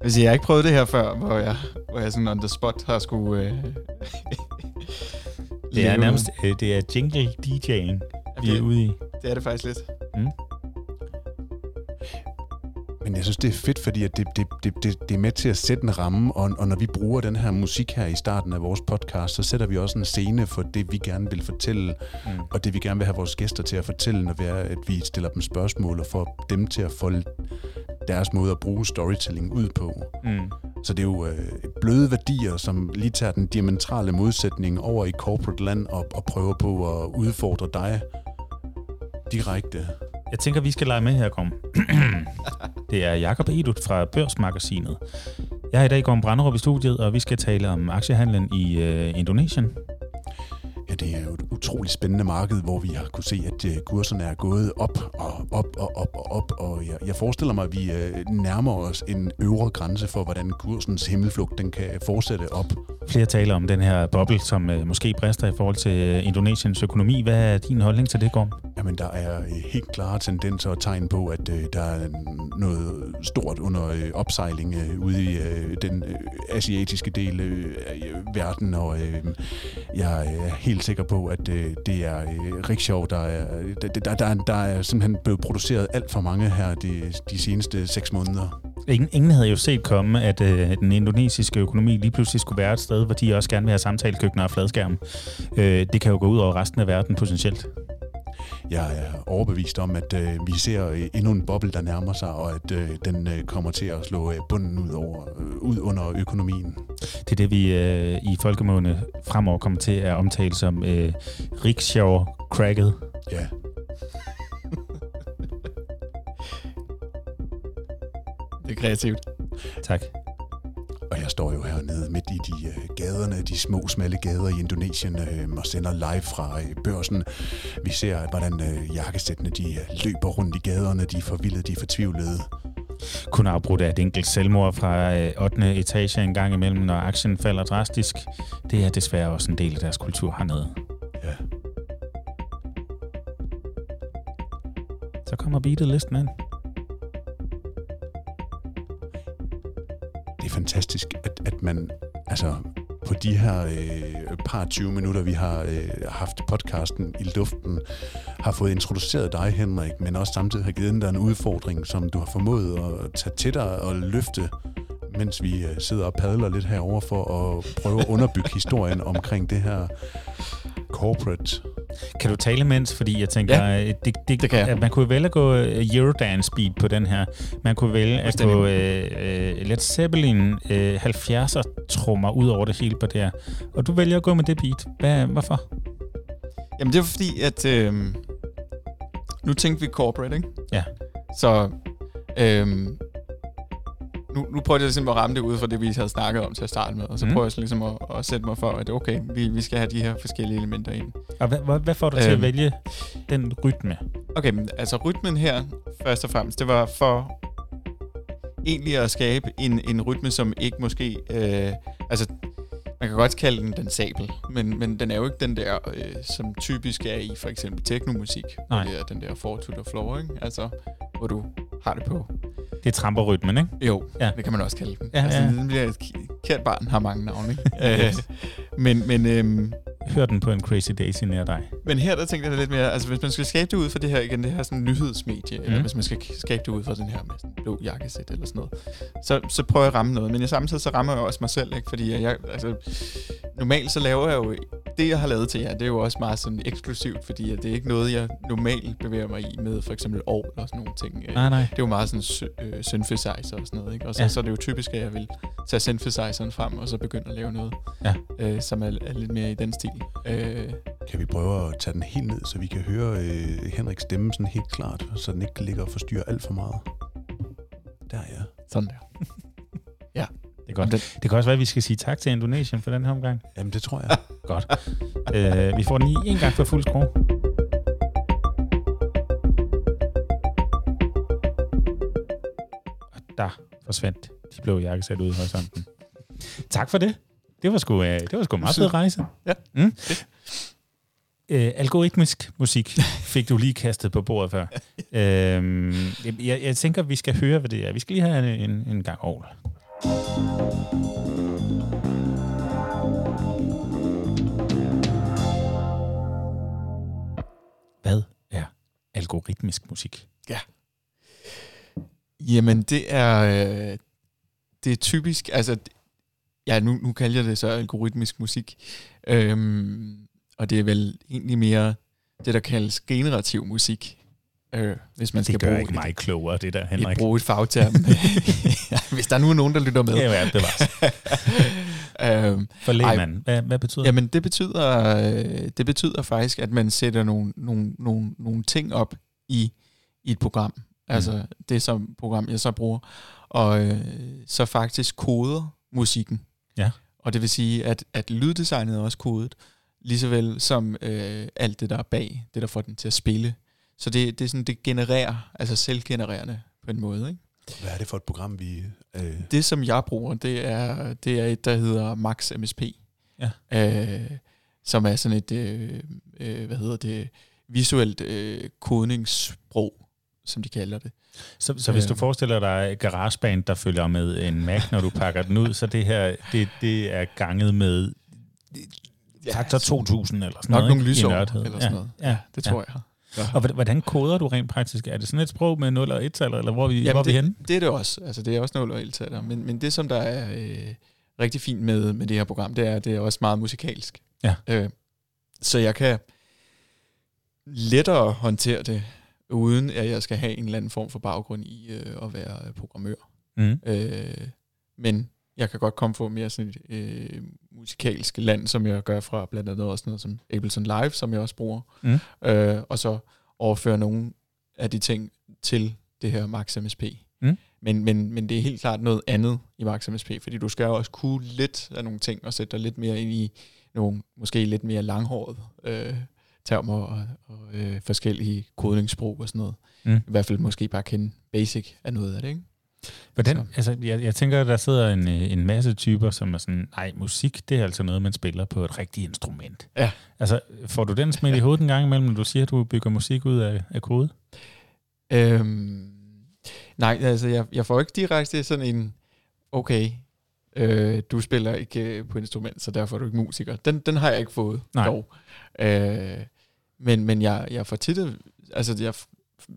Hvis jeg har ikke prøvet det her før, hvor jeg, hvor jeg sådan on the spot har skulle... Øh, Det er nærmest øh, det er jingle DJ'ing, vi er det, ude i. det er det faktisk lidt. Men jeg synes, det er fedt, fordi at det, det, det, det, det er med til at sætte en ramme, og, og når vi bruger den her musik her i starten af vores podcast, så sætter vi også en scene for det, vi gerne vil fortælle, Mm. og det vi gerne vil have vores gæster til at fortælle, når vi, er, at vi stiller dem spørgsmål, og får dem til at folde deres måde at bruge storytelling ud på. Mm. Så det er jo øh, bløde værdier, som lige tager den diametrale modsætning over i corporate land og, og prøver på at udfordre dig direkte. Jeg tænker, vi skal lege med her, Gorm. (clears throat) det er Jakob Edut fra Børsmagasinet. Jeg er i dag Gorm Branderup i studiet, og vi skal tale om aktiehandlen i øh, Indonesien. Ja, det er jo et utroligt spændende marked, hvor vi har kunne se, at øh, kurserne er gået op og op og op og op. Og jeg, jeg forestiller mig, at vi øh, nærmer os en øvre grænse for, hvordan kursens himmelflugt den kan fortsætte op. Flere taler om den her boble, som øh, måske brister i forhold til Indonesiens økonomi. Hvad er din holdning til det, Gorm? Jamen, der er helt klare tendenser og tegn på, at der er noget stort under opsejling ude i den asiatiske del af verden, og jeg er helt sikker på, at øh, det er øh, rickshaw, der er, der, der, der, der er simpelthen blevet produceret alt for mange her de, de seneste seks måneder. Ingen, ingen havde jo set komme, at øh, den indonesiske økonomi lige pludselig skulle være et sted, hvor de også gerne vil have samtalekøkkener og fladskærm. Øh, det kan jo gå ud over resten af verden potentielt. Jeg er overbevist om, at øh, vi ser øh, endnu en boble, der nærmer sig, og at øh, den øh, kommer til at slå øh, bunden ud, over, øh, ud under økonomien. Det er det, vi øh, i folkemåne fremover kommer til at omtale som øh, rickshaw-cracket. Ja, (laughs) Det er kreativt. Tak. Og jeg står jo hernede midt i de øh, gaderne, de små, smalle gader i Indonesien, øh, og sender live fra øh, børsen. Vi ser, hvordan øh, jakkesættene de løber rundt i gaderne, de er forvildede, de er fortvivlede. Kun afbrudt af et enkelt selvmord fra øh, 8. etage en gang imellem, når aktien falder drastisk. Det er desværre også en del af deres kultur hernede. Ja. Så kommer beatet listen ind. Fantastisk, at, at man altså på de her øh, par 20 minutter, vi har øh, haft podcasten i luften, har fået introduceret dig, Henrik, men også samtidig har givet dig en udfordring, som du har formået at tage til dig og løfte, mens vi øh, sidder og padler lidt herover for at prøve at underbygge (laughs) historien omkring det her corporate. Kan du tale mens? Fordi jeg tænker, Ja, ja, det, det, det kan jeg. at man kunne vælge at gå øh, Eurodance beat på den her. Man kunne vælge at gå øh, øh, Led Zeppelin øh, 70'er trummer ud over det hele på det her. Og du vælger at gå med det beat. Hvad, hvorfor? Jamen det var fordi, at øh, nu tænkte vi corporate, ikke? Ja. Så øh, nu, nu prøver jeg ligesom at ramme det ud fra det, vi havde snakket om til at starte med, og så mm. prøver jeg så ligesom at, at sætte mig for, at okay, vi, vi skal have de her forskellige elementer ind. Og hvad, hvad, hvad får dig til at Øhm. vælge den rytme? Okay, men altså rytmen her, først og fremmest, det var for egentlig at skabe en, en rytme, som ikke måske... Øh, altså, man kan godt kalde den dansabel, men, men den er jo ikke den der, øh, som typisk er i for eksempel teknomusik. Nej. Det er den der four to the floor, ikke? Altså, hvor du har det på. Det er tramperrytmen, ikke? Jo, Ja. det kan man også kalde den. Ja, altså, ja. Den bliver, kært barn har mange navne, ikke? (laughs) øh, men, men, øhm, Hør den på en Crazy Daisy nær dig men her der tænkte jeg lidt mere, altså hvis man skal skabe det ud for det her igen, det her sådan nyhedsmedie, mm. eller Mhm. hvis man skal skabe det ud for den her med sådan blå jakkesæt eller sådan noget, så, så prøver jeg at ramme noget. Men i samtidig så rammer jeg også mig selv, ikke? fordi jeg, altså, normalt så laver jeg jo, det jeg har lavet til jer, det er jo også meget sådan eksklusivt, fordi at det er ikke noget, jeg normalt bevæger mig i med for eksempel år og sådan nogle ting. Øh, Nej, nej. det er jo meget sådan øh, synthesizer og sådan noget, ikke? Og så, ja. så er det jo typisk, at jeg vil tage synthesizeren frem, og så begynde at lave noget, Ja. øh, som er, er lidt mere i den stil. Øh, Kan vi prøve at tage den helt ned, så vi kan høre øh, Henriks stemme sådan helt klart, så den ikke ligger og forstyrrer alt for meget? Der ja. sådan der. (laughs) Det er godt. Den, Det kan også være, at vi skal sige tak til Indonesien for den her omgang. Jamen, det tror jeg. (laughs) Godt. øh, vi får den lige en gang for fuld skrue. Og der forsvandt de blå jakkesæt ud i horisonten. Tak for det. Det var sgu, øh, det var sgu en meget fed rejse. Ja. Mm. Øh, algoritmisk musik fik du lige kastet på bordet før. (laughs) øhm, jeg, jeg tænker, vi skal høre, hvad det er. Vi skal lige have en, en, gang ovl. Hvad er algoritmisk musik? jamen, det er, øh, det er typisk, altså, ja, nu, nu kalder jeg det så algoritmisk musik, øhm, og det er vel egentlig mere det, der kaldes generativ musik, øh, hvis man skal Det gør bruge ikke mig klogere, det der, et, Henrik. et, bruge et fagterm. (laughs) hvis der nu er nogen, der lytter med. Er det var. (laughs) øhm, For lægmand, hvad, hvad betyder det? Jamen det betyder, øh, det betyder faktisk, at man sætter nogle, nogle, nogle, nogle ting op i, i et program. Altså Mm. det som program, jeg så bruger. Og øh, så faktisk koder musikken. Ja. Og det vil sige, at, at lyddesignet er også kodet, lige så vel som øh, alt det, der er bag, det der får den til at spille. Så det, det er sådan, det genererer, altså selvgenererende på en måde. Ikke? Hvad er det for et program, vi... Øh, Det, som jeg bruger, det er, det er et, der hedder Max MSP. Ja. Øh, som er sådan et, øh, øh, hvad hedder det, visuelt øh, kodningssprog, som de kalder det. Så, så hvis du Øh. forestiller dig GarageBand, der følger med en Mac, når du pakker den ud, så det her, det, det er ganget med faktor 2000 eller sådan Nok noget, nogle ikke? I lysår eller sådan noget. Ja, ja, Det ja. tror jeg. Ja. Og hvordan- koder du rent praktisk? Er det sådan et sprog med 0 og 1 eller hvor er vi, Jamen, hvor er vi det, henne? det er det også. Altså, det er også noget loyaltaler. Men, men det, som der er øh, rigtig fint med, med det her program, det er, at det er også meget musikalsk. Ja. Øh, så jeg kan lettere håndtere det, uden at jeg skal have en eller anden form for baggrund i øh, at være programmør. Mm. Øh, men jeg kan godt komme fra mere sådan et øh, musikalsk land, som jeg gør fra blandt andet også noget som Ableton Live, som jeg også bruger. Mm. Øh, og så overføre nogle af de ting til det her Max MSP. Mm. Men, men, men det er helt klart noget andet i Max MSP, fordi du skal jo også kunne lidt af nogle ting og sætte dig lidt mere ind i nogle måske lidt mere langhåret øh, termer og, og øh, forskellige kodningssprog og sådan noget. Mm. I hvert fald måske bare kende basic af noget af det, ikke? Hvordan, Så. altså, jeg, jeg tænker, der sidder en, øh, en masse typer, som er sådan, nej, musik, det er altså noget, man spiller på et rigtigt instrument. Ja. Altså, får du den smidt i hovedet en gang imellem, når du siger, at du bygger musik ud af, af kode? Øhm, nej, altså jeg, jeg får ikke direkte sådan en, okay, øh, du spiller ikke øh, på instrument, så derfor er du ikke musiker. Den, den har jeg ikke fået Nej. dog. Øh, men, men jeg, jeg får tit, altså jeg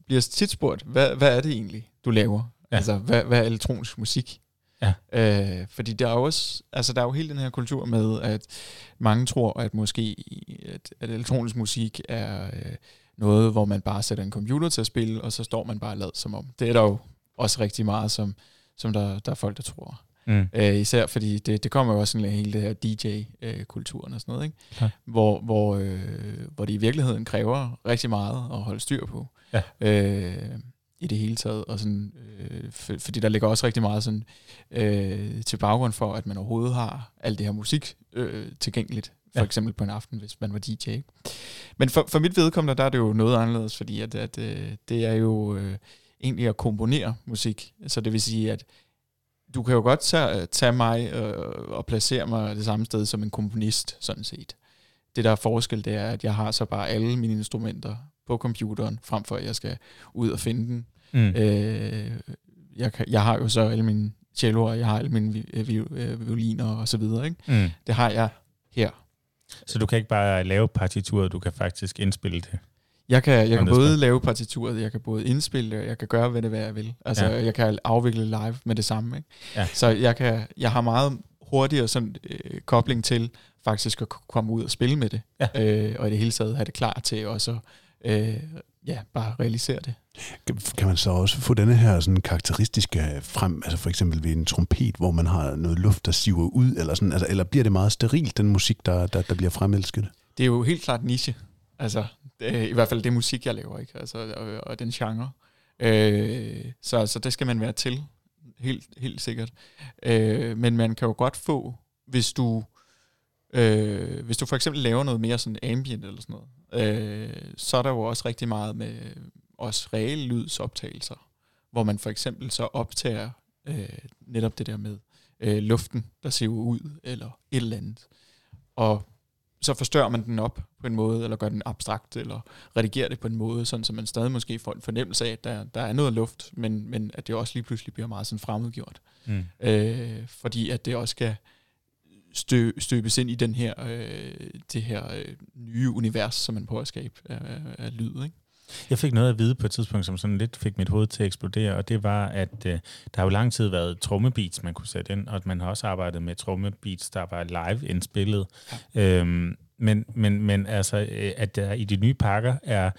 bliver tit spurgt, hvad, hvad er det egentlig, du laver? Ja. Ja. Altså, hvad, hvad er elektronisk musik? Ja. Øh, fordi der er også, altså der er jo hele den her kultur med, at mange tror, at måske at, at elektronisk musik er øh, noget, hvor man bare sætter en computer til at spille, og så står man bare lader som om. Det er der jo også rigtig meget, som, som der, der er folk, der tror. Mm. Øh, især fordi det, det kommer jo også sådan hele det her DJ-kulturen og sådan noget, ikke? Klar. Hvor, hvor, øh, hvor det i virkeligheden kræver rigtig meget at holde styr på. Ja. Øh, I det hele taget. Og sådan, øh, for, fordi der ligger også rigtig meget sådan, øh, til baggrund for, at man overhovedet har alt det her musik øh, tilgængeligt. For Ja. eksempel på en aften, hvis man var DJ. ikke? Men for, for mit vedkommende, der er det jo noget anderledes, fordi at, at øh, det er jo øh, egentlig at komponere musik. Så det vil sige, at du kan jo godt tage, tage mig øh, og placere mig det samme sted som en komponist, sådan set. Det der er forskel, det er, at jeg har så bare alle mine instrumenter på computeren, frem for at jeg skal ud og finde den. Mm. Øh, jeg, kan, jeg har jo så alle mine celloer, jeg har alle mine vi, øh, vi, øh, violiner og så videre. Ikke? Mm. Det har jeg her. Så du kan ikke bare lave partituret, du kan faktisk indspille det. Jeg kan, jeg kan både lave partituret, jeg kan både indspille det, og jeg kan gøre, hvad det hvad jeg vil. Altså, Ja. jeg kan afvikle live med det samme. Ikke? Ja. Så jeg, kan, jeg har meget hurtigere sådan, øh, kobling til faktisk at komme ud og spille med det. Ja. Øh, og i det hele taget have det klar til også øh, ja, bare realisere det. Kan man så også få denne her sådan karakteristiske frem, altså for eksempel ved en trompet, hvor man har noget luft, der siver ud, eller sådan, altså, eller bliver det meget sterilt, den musik, der, der, der bliver fremelsket? Det er jo helt klart niche. Altså, det i hvert fald det musik, jeg laver, ikke? Altså, og, og den genre. Øh, så, så det skal man være til, helt, helt sikkert. Øh, men man kan jo godt få, hvis du, øh, hvis du for eksempel laver noget mere sådan ambient eller sådan noget, øh, så er der jo også rigtig meget med også reelle lydsoptagelser, hvor man for eksempel så optager øh, netop det der med øh, luften, der siver ud, eller et eller andet. Og så forstørrer man den op på en måde, eller gør den abstrakt, eller redigerer det på en måde, sådan så man stadig måske får en fornemmelse af, at der, der er noget luft, men, men at det også lige pludselig bliver meget sådan fremmedgjort. Mm. Øh, fordi at det også skal stø, støbes ind i den her, øh, det her øh, nye univers, som man prøver at skabe af, af lyd. Ikke? Jeg fik noget at vide på et tidspunkt, som sådan lidt fik mit hoved til at eksplodere, og det var, at øh, der har jo lang tid været trommebeats, man kunne sætte ind, og at man har også arbejdet med trommebeats, der var live indspillet. Ja. Øhm, men, men, men altså, øh, at der i de nye pakker er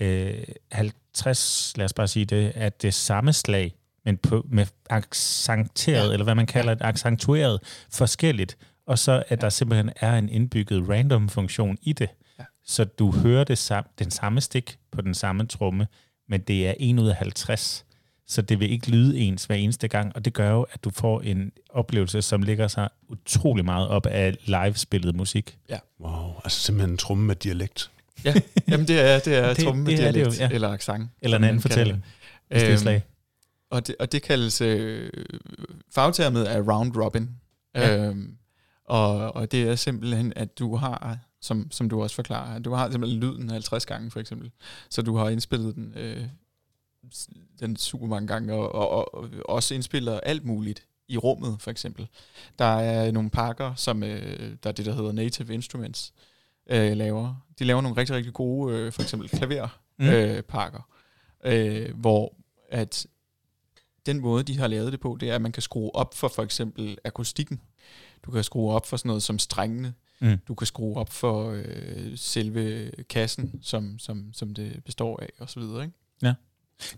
øh, 50, lad os bare sige det, at det samme slag, men på, med accenteret, ja. eller hvad man kalder det, accentueret forskelligt, og så at der simpelthen er en indbygget random-funktion i det. Ja. Så du hører det sam- den samme stik på den samme tromme, men det er 1 ud af 50. Så det vil ikke lyde ens hver eneste gang, og det gør jo, at du får en oplevelse, som ligger sig utrolig meget op af live-spillet musik. Wow, altså simpelthen en tromme med dialekt. Ja, jamen det er, det er (laughs) Det- tromme med det er det jo, dialekt, ja. eller accent. Eller en anden fortælling, hvis det er Øhm, slag. Og det, og det kaldes øh, fagtermet er round robin. Ja. Ja. Øhm, og, og det er simpelthen, at du har som, som du også forklarer. Du har simpelthen lyden 50 gange, for eksempel. Så du har indspillet den, øh, den super mange gange, og, og, og også indspiller alt muligt i rummet, for eksempel. Der er nogle pakker, som øh, der er det, der hedder Native Instruments, øh, laver. De laver nogle rigtig, rigtig gode, øh, for eksempel klaverpakker, mm. øh, pakker, øh, hvor at den måde, de har lavet det på, det er, at man kan skrue op for for eksempel akustikken. Du kan skrue op for sådan noget som strængene. Mm. Du kan skrue op for øh, selve kassen, som, som, som det består af, og så videre. Ikke? Ja.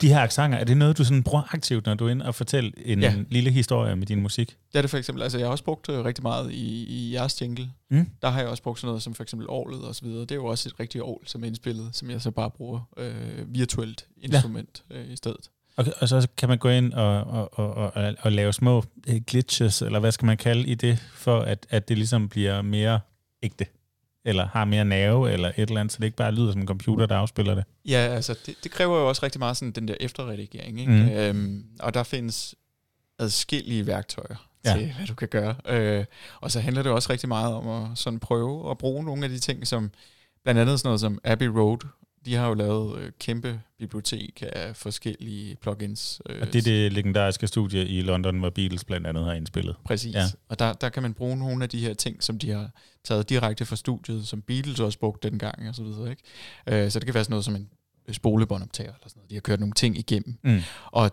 De her aksanger, er det noget, du sådan bruger aktivt, når du er inde og fortæller en ja. lille historie med din musik? Det er det for eksempel. Altså, jeg har også brugt det øh, rigtig meget i, i jeres jingle. Mm. Der har jeg også brugt sådan noget som for eksempel årlet og så videre. Det er jo også et rigtigt år, som er indspillet, som jeg så bare bruger øh, virtuelt instrument ja. øh, i stedet. Og, og så kan man gå ind og, og, og, og, og lave små øh, glitches, eller hvad skal man kalde i det, for at, at det ligesom bliver mere ægte eller har mere nerve, eller et eller andet, så det ikke bare lyder som en computer, der afspiller det. Ja, altså det, det kræver jo også rigtig meget sådan den der efterredigering, ikke? Mm. Øhm, og der findes adskillige værktøjer ja. til, hvad du kan gøre. Øh, og så handler det også rigtig meget om at sådan prøve at bruge nogle af de ting, som blandt andet sådan noget som Abbey Road, de har jo lavet øh, kæmpe bibliotek af forskellige plugins. Øh, og det er det legendariske studie i London, hvor Beatles blandt andet har indspillet. Præcis. Ja. Og der, der kan man bruge nogle af de her ting, som de har taget direkte fra studiet, som Beatles også brugte dengang og så videre. Ikke? Øh, så det kan være sådan noget som en spolebåndoptager eller sådan noget. De har kørt nogle ting igennem. Mm. Og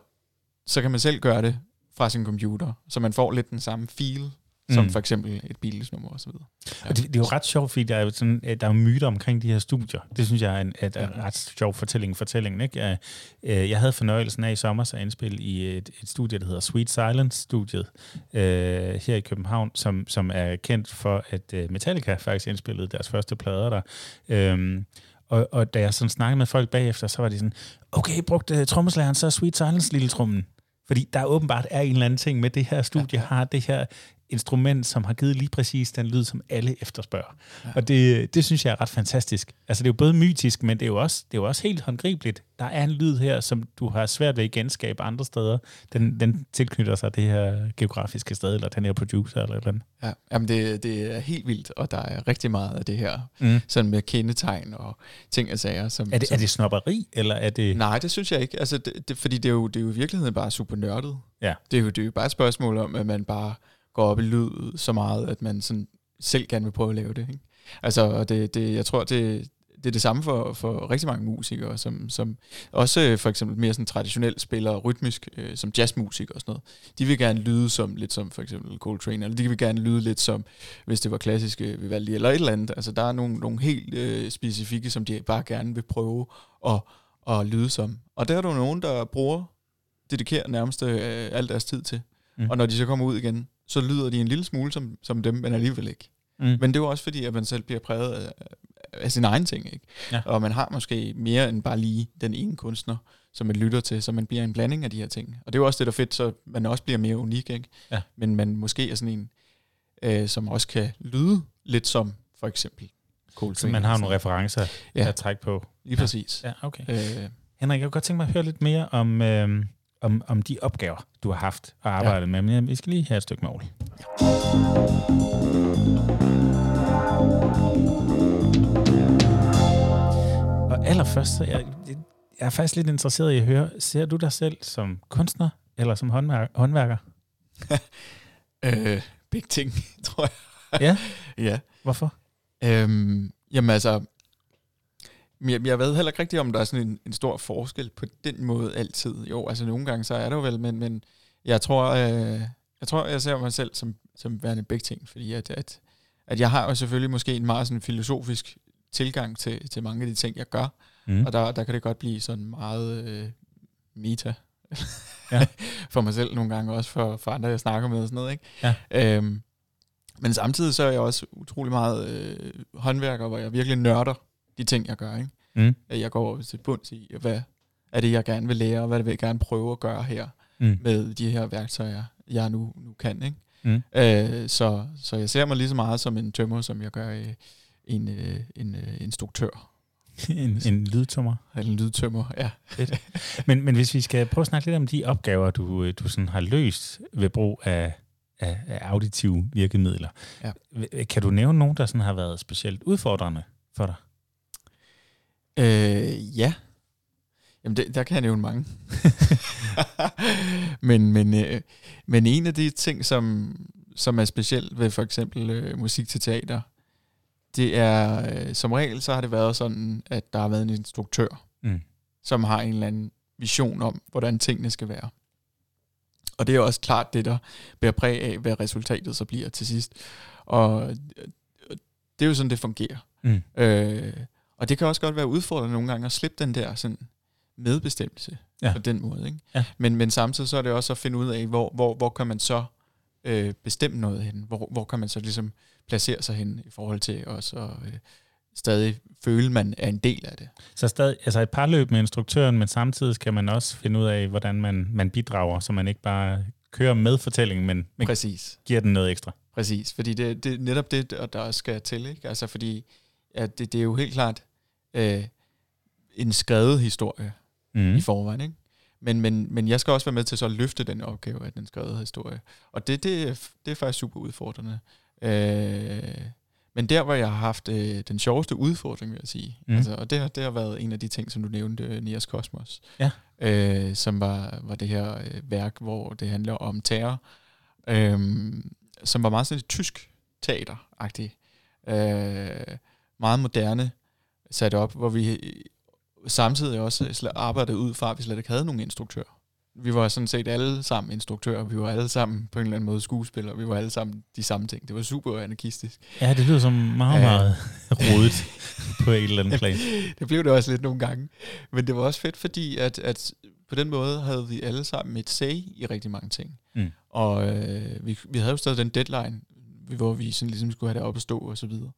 så kan man selv gøre det fra sin computer, så man får lidt den samme feel som mm. for eksempel et Beatles-nummer osv. Ja. Og det, det er jo ret sjovt, fordi der er sådan, der er myter omkring de her studier. Det synes jeg er en, et, et ret sjov fortælling. fortælling ikke? Jeg, øh, jeg havde fornøjelsen af i sommer at indspille i et, et studie, der hedder Sweet Silence-studiet øh, her i København, som, som er kendt for, at øh, Metallica faktisk indspillede deres første plader der. Øhm, og, og da jeg sådan snakkede med folk bagefter, så var de sådan, okay, brugte uh, trommeslageren så Sweet Silence lille trummen? Fordi der åbenbart er en eller anden ting med det her studie, har det her instrument, som har givet lige præcis den lyd, som alle efterspørger. Ja. Og det, det synes jeg er ret fantastisk. Altså det er jo både mytisk, men det er jo også, det er jo også helt håndgribeligt. Der er en lyd her, som du har svært ved at genskabe andre steder. Den, den tilknytter sig det her geografiske sted, eller den her producer, eller eller andet. Ja, jamen det, det er helt vildt, og der er rigtig meget af det her, mm. sådan med kendetegn og ting og sager. Som, er, det, som, er det snopperi, eller er det... Nej, det synes jeg ikke. Altså, det, det, fordi det er, jo, det er jo i virkeligheden bare super nørdet. Ja. Det, er jo, det er jo bare et spørgsmål om, at man bare går op i lyd så meget, at man sådan selv gerne vil prøve at lave det. Ikke? Altså, det, det, jeg tror, det, det er det samme for, for rigtig mange musikere, som, som også øh, for eksempel mere sådan traditionelt spiller rytmisk, øh, som jazzmusik og sådan noget. De vil gerne lyde som lidt som for eksempel Coltrane, eller de vil gerne lyde lidt som, hvis det var klassiske Vivaldi, eller et eller andet. Altså der er nogle, nogle helt øh, specifikke, som de bare gerne vil prøve at, at lyde som. Og der er der nogen, der bruger, dedikerer nærmest øh, al deres tid til. Mm. Og når de så kommer ud igen, så lyder de en lille smule som, som dem, men alligevel ikke. Mm. Men det er jo også fordi, at man selv bliver præget af, af sin egen ting. Ikke? Ja. Og man har måske mere end bare lige den ene kunstner, som man lytter til, så man bliver en blanding af de her ting. Og det er jo også det, der er fedt, så man også bliver mere unik. Ikke? Ja. Men man måske er sådan en, øh, som også kan lyde lidt som for eksempel cool Så man har nogle referencer ja. at trække på. Lige præcis. Ja, okay. Øh, Henrik, jeg kunne godt tænke mig at høre lidt mere om... Øh, om, om de opgaver, du har haft og arbejdet ja. med. Men vi skal lige have et stykke mål. Ja. Og allerførst, så jeg, jeg er faktisk lidt interesseret i at høre, ser du dig selv som kunstner eller som håndværker? (laughs) øh, big ting, (laughs) tror jeg. Ja? ja. Hvorfor? Øhm, jamen altså, jeg, jeg ved heller ikke rigtigt, om der er sådan en, en stor forskel på den måde altid. Jo, altså nogle gange så er det jo vel, men, men jeg tror, øh, jeg tror, jeg ser mig selv som, som værende begge ting, fordi at, at, at jeg har jo selvfølgelig måske en meget sådan filosofisk tilgang til, til mange af de ting, jeg gør, mm. og der, der kan det godt blive sådan meget øh, meta, (laughs) ja. for mig selv nogle gange, også for, for andre, jeg snakker med og sådan noget, ikke? Ja. Øhm, men samtidig så er jeg også utrolig meget øh, håndværker, hvor jeg virkelig nørder de ting, jeg gør. Ikke? Mm. Jeg går til bunds i, hvad er det, jeg gerne vil lære, og hvad det vil jeg gerne prøve at gøre her mm. med de her værktøjer, jeg nu, nu kan. Ikke? Mm. Øh, så, så jeg ser mig lige så meget som en tømmer, som jeg gør øh, en, øh, en øh, instruktør. (laughs) en, en lydtømmer? En lydtømmer, ja. men, men hvis vi skal prøve at snakke lidt om de opgaver, du, du sådan har løst ved brug af, af, af auditive virkemidler. Ja. Kan du nævne nogen, der sådan har været specielt udfordrende for dig? Øh, ja. Jamen, det, der kan jeg nævne mange. (laughs) men, men, øh, men en af de ting, som, som er specielt ved for eksempel øh, musik til teater, det er, øh, som regel, så har det været sådan, at der har været en instruktør, Mm. som har en eller anden vision om, hvordan tingene skal være. Og det er også klart det, der bærer præg af, hvad resultatet så bliver til sidst. Og øh, det er jo sådan, det fungerer. Mm. Øh, og det kan også godt være udfordrende nogle gange at slippe den der sådan medbestemmelse Ja. på den måde. Ikke? Ja. Men, men samtidig så er det også at finde ud af, hvor, hvor, hvor kan man så øh, bestemme noget hen? Hvor, hvor kan man så ligesom placere sig hen i forhold til også at øh, stadig føle, man er en del af det. Så stadig, altså et par løb med instruktøren, men samtidig skal man også finde ud af, hvordan man, man bidrager, så man ikke bare kører med fortællingen, men, men Præcis. giver den noget ekstra. Præcis, fordi det, det er netop det, der skal til. Ikke? Altså fordi at det, det er jo helt klart øh, en skrevet historie Mm. i forvejen. Ikke? Men, men, men jeg skal også være med til så at løfte den opgave af den skrevet historie. Og det, det, det er faktisk super udfordrende. Øh, men der, hvor jeg har haft øh, den sjoveste udfordring, vil jeg sige, Mm. mm. altså, og det, har- det har været en af de ting, som du nævnte, øh, Nias Kosmos, Ja. øh, som var, var det her øh, værk, hvor det handler om terror, øh, som var meget sådan et tysk teater-agtigt. Øh, meget moderne sat op, hvor vi samtidig også arbejdede ud fra, at vi slet ikke havde nogen instruktør. Vi var sådan set alle sammen instruktører, vi var alle sammen på en eller anden måde skuespillere, vi var alle sammen de samme ting. Det var super anarkistisk. Ja, det lyder som meget, meget rodet på et eller andet plan. (laughs) det blev det også lidt nogle gange. Men det var også fedt, fordi at, at på den måde havde vi alle sammen et say i rigtig mange ting. Mm. Og øh, vi, vi havde jo stadig den deadline, hvor vi sådan ligesom skulle have det op at stå og så videre.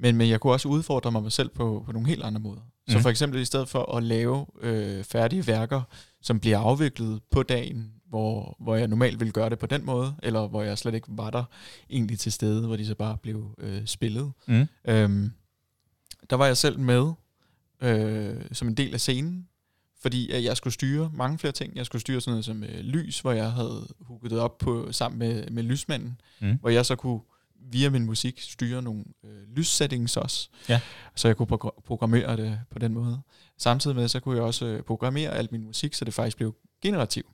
Men, men jeg kunne også udfordre mig selv på, på nogle helt andre måder. Så Mm. for eksempel i stedet for at lave øh, færdige værker, som bliver afviklet på dagen, hvor, hvor jeg normalt ville gøre det på den måde, eller hvor jeg slet ikke var der egentlig til stede, hvor de så bare blev øh, spillet. Mm. Øhm, der var jeg selv med øh, som en del af scenen, fordi at jeg skulle styre mange flere ting. Jeg skulle styre sådan noget som øh, lys, hvor jeg havde hooket det op på, sammen med, med lysmanden, Mm. hvor jeg så kunne via min musik styre nogle øh, lyssettings også, Ja. så jeg kunne progr- programmere det på den måde. Samtidig med, så kunne jeg også øh, programmere al min musik, så det faktisk blev generativ.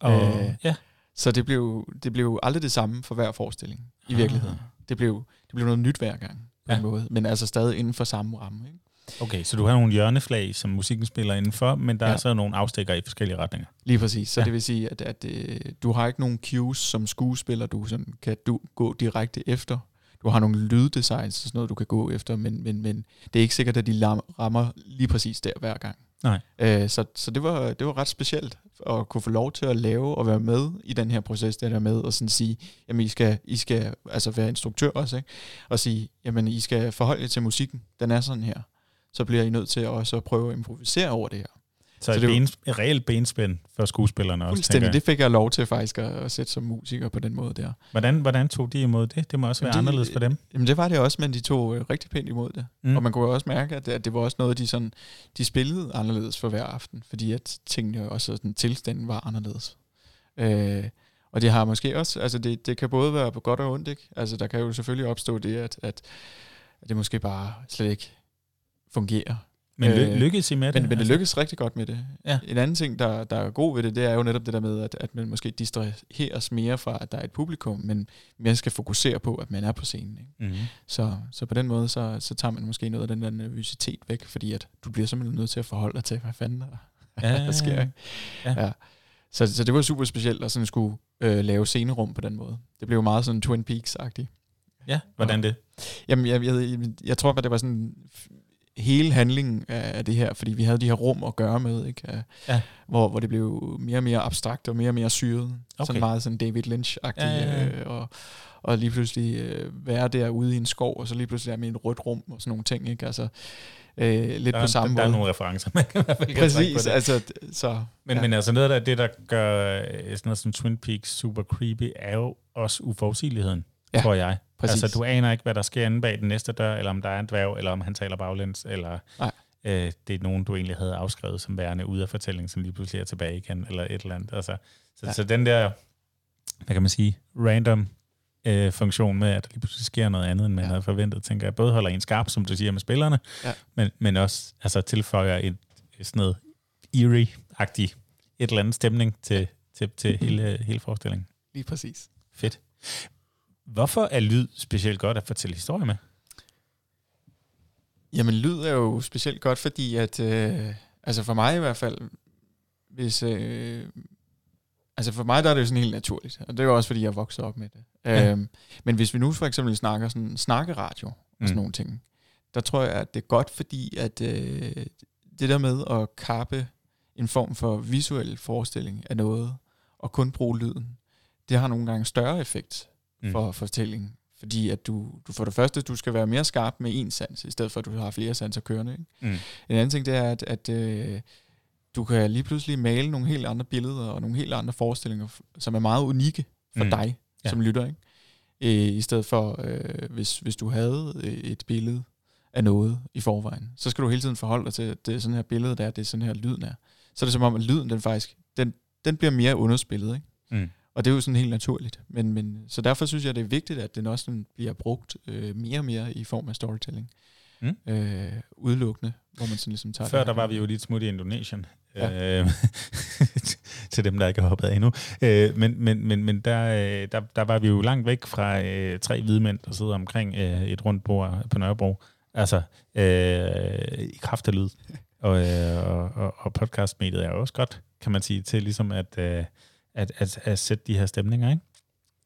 Og, Øh, ja. Så det blev, det blev aldrig det samme for hver forestilling i Ah. virkeligheden. Det blev, det blev noget nyt hver gang på Ja. en måde, men altså stadig inden for samme ramme. Ikke? Okay, så du har nogle hjørneflag, som musikken spiller indenfor, men der ja. Er så nogle afstikker i forskellige retninger. Lige præcis. Så Ja. det vil sige, at, at øh, du har ikke nogen cues som skuespiller, du sådan, kan du gå direkte efter. Du har nogle lyddesigns og sådan noget, du kan gå efter, men, men, men det er ikke sikkert, at de rammer lige præcis der hver gang. Nej. Øh, så så det, var, det var ret specielt at kunne få lov til at lave og være med i den her proces, der er med, og sådan sige, jamen I skal, I skal altså være instruktør også, ikke? og sige, jamen I skal forholde jer til musikken, den er sådan her. Så bliver I nødt til også at prøve at improvisere over det her. Så, Så et, det var- ben, et reelt benspænd for skuespillerne også, Fuldstændig. Det fik jeg lov til faktisk at, at sætte som musiker på den måde der. Hvordan, hvordan tog de imod det? Det må også være Jamen, de- anderledes for dem. Jamen det var det også, men de tog øh, rigtig pænt imod det. Mm. Og man kunne også mærke, at, at det var også noget, de sådan, de spillede anderledes for hver aften, fordi at tingene også, sådan, tilstanden var anderledes. Øh, og det har måske også, altså det, det kan både være på godt og ondt, ikke? Altså der kan jo selvfølgelig opstå det, at, at, at det måske bare slet ikke fungerer. Men ly- øh, lykkedes I med det? Men, men det Altså, lykkes rigtig godt med det. Ja. En anden ting, der, der er god ved det, det er jo netop det der med, at, at man måske distraheres mere fra, at der er et publikum, men man skal fokusere på, at man er på scenen. Ikke? Mhm. Så, så på den måde, så, så tager man måske noget af den der nervøsitet væk, fordi at du bliver simpelthen nødt til at forholde dig til, hvad fanden der, Ja, (laughs) der sker. Ikke? ja. Ja. Så, så det var super specielt at sådan skulle øh, lave scenerum på den måde. Det blev meget sådan Twin Peaks-agtigt. Ja, hvordan det? Jamen, jeg, jeg, jeg tror, at det var sådan hele handlingen af, af det her, fordi vi havde de her rum at gøre med, ikke? Ja. hvor, hvor det blev mere og mere abstrakt og mere og mere syret. Okay. Sådan meget sådan David Lynch-agtigt. Ja, ja, ja. Øh, og, og lige pludselig øh, være derude i en skov, og så lige pludselig er med et rødt rum og sådan nogle ting. Ikke? Altså, øh, lidt Der, på samme der, der er måde. nogle referencer, man kan i hvert fald på Præcis, det. altså, så... Men, ja. men altså noget af det, der gør øh, sådan noget som Twin Peaks super creepy, er jo også uforudsigeligheden. Ja, tror jeg. Præcis. Altså, du aner ikke, hvad der sker inde bag den næste dør, eller om der er en dværg, eller om han taler baglæns, eller Nej. øh, det er nogen, du egentlig havde afskrevet som værende ude af fortællingen, som lige pludselig er tilbage igen, eller et eller andet. Altså, så, ja. Så den der hvad kan man sige, random øh, funktion med, at der lige pludselig sker noget andet, end man ja. havde forventet, tænker jeg. Både holder en skarp, som du siger, med spillerne, ja. men, men også altså, tilføjer et, sådan noget eerie-agtigt et eller andet stemning til, til, til hele, hele forestillingen. Lige præcis. Fedt. Hvorfor er lyd specielt godt at fortælle historier med? Jamen, lyd er jo specielt godt, fordi at, øh, altså for mig i hvert fald, hvis, øh, altså for mig der er det jo sådan helt naturligt, og det er jo også, fordi jeg vokset op med det. Ja. Øhm, men hvis vi nu for eksempel snakker sådan snakkeradio og sådan mm. nogle ting, der tror jeg, at det er godt, fordi at øh, det der med at kappe en form for visuel forestilling af noget, og kun bruge lyden, det har nogle gange større effekt for mm. fortællingen. Fordi at du, du for det første, du skal være mere skarp med en sans, i stedet for at du har flere sanser kørende. Ikke? Mm. En anden ting, det er, at, at øh, du kan lige pludselig male nogle helt andre billeder, og nogle helt andre forestillinger, som er meget unikke for mm. dig, ja. som lytter. Ikke? Øh, I stedet for, øh, hvis, hvis du havde et billede af noget i forvejen, så skal du hele tiden forholde dig til, at det er sådan her billede der, det er sådan her lyden er. Så er det som om, at lyden, den faktisk, den, den bliver mere underspillet. Ikke? Mm. Og det er jo sådan helt naturligt. Men, men, så derfor synes jeg, det er vigtigt, at den også sådan bliver brugt øh, mere og mere i form af storytelling. Mm. Øh, udelukkende, hvor man sådan ligesom tager Før der var vi jo lidt smut i Indonesien. Ja. Øh, (laughs) til dem, der ikke har hoppet af endnu. Øh, men men, men, men der, øh, der, der var vi jo langt væk fra øh, tre hvide mænd, der sidder omkring øh, et rundt bord på Nørrebro. Altså, øh, i kraft af lyd. (laughs) Og, øh, og, og, og podcastmediet er også godt, kan man sige, til ligesom at... Øh, at, at, at sætte de her stemninger ikke?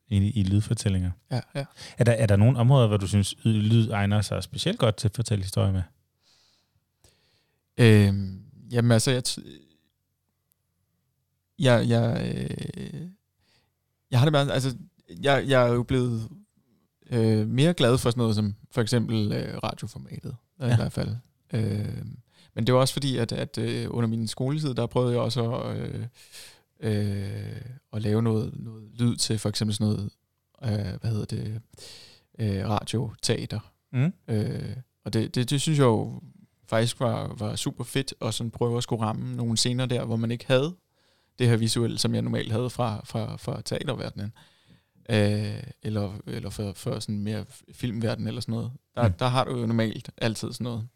I, i lydfortællinger. Ja, ja. Er, der, er der nogle områder, hvor du synes, lyd egner sig specielt godt til at fortælle historier med? Øhm, jamen altså, jeg, jeg, jeg, øh, jeg har det bare, altså, jeg, jeg er jo blevet øh, mere glad for sådan noget som for eksempel øh, radioformatet, ja. i hvert fald. Øh, men det var også fordi, at, at øh, under min skoletid, der prøvede jeg også at... Øh, øh, og lave noget, noget lyd til for eksempel sådan noget, øh, hvad hedder det, øh, radioteater. Mm. Øh, og det, det, det synes jeg jo faktisk var, var super fedt, og sådan prøve at skulle ramme nogle scener der, hvor man ikke havde det her visuelle, som jeg normalt havde fra, fra, fra teaterverdenen. Øh, eller eller for, for sådan mere filmverden eller sådan noget. Der, mm. der har du jo normalt altid sådan noget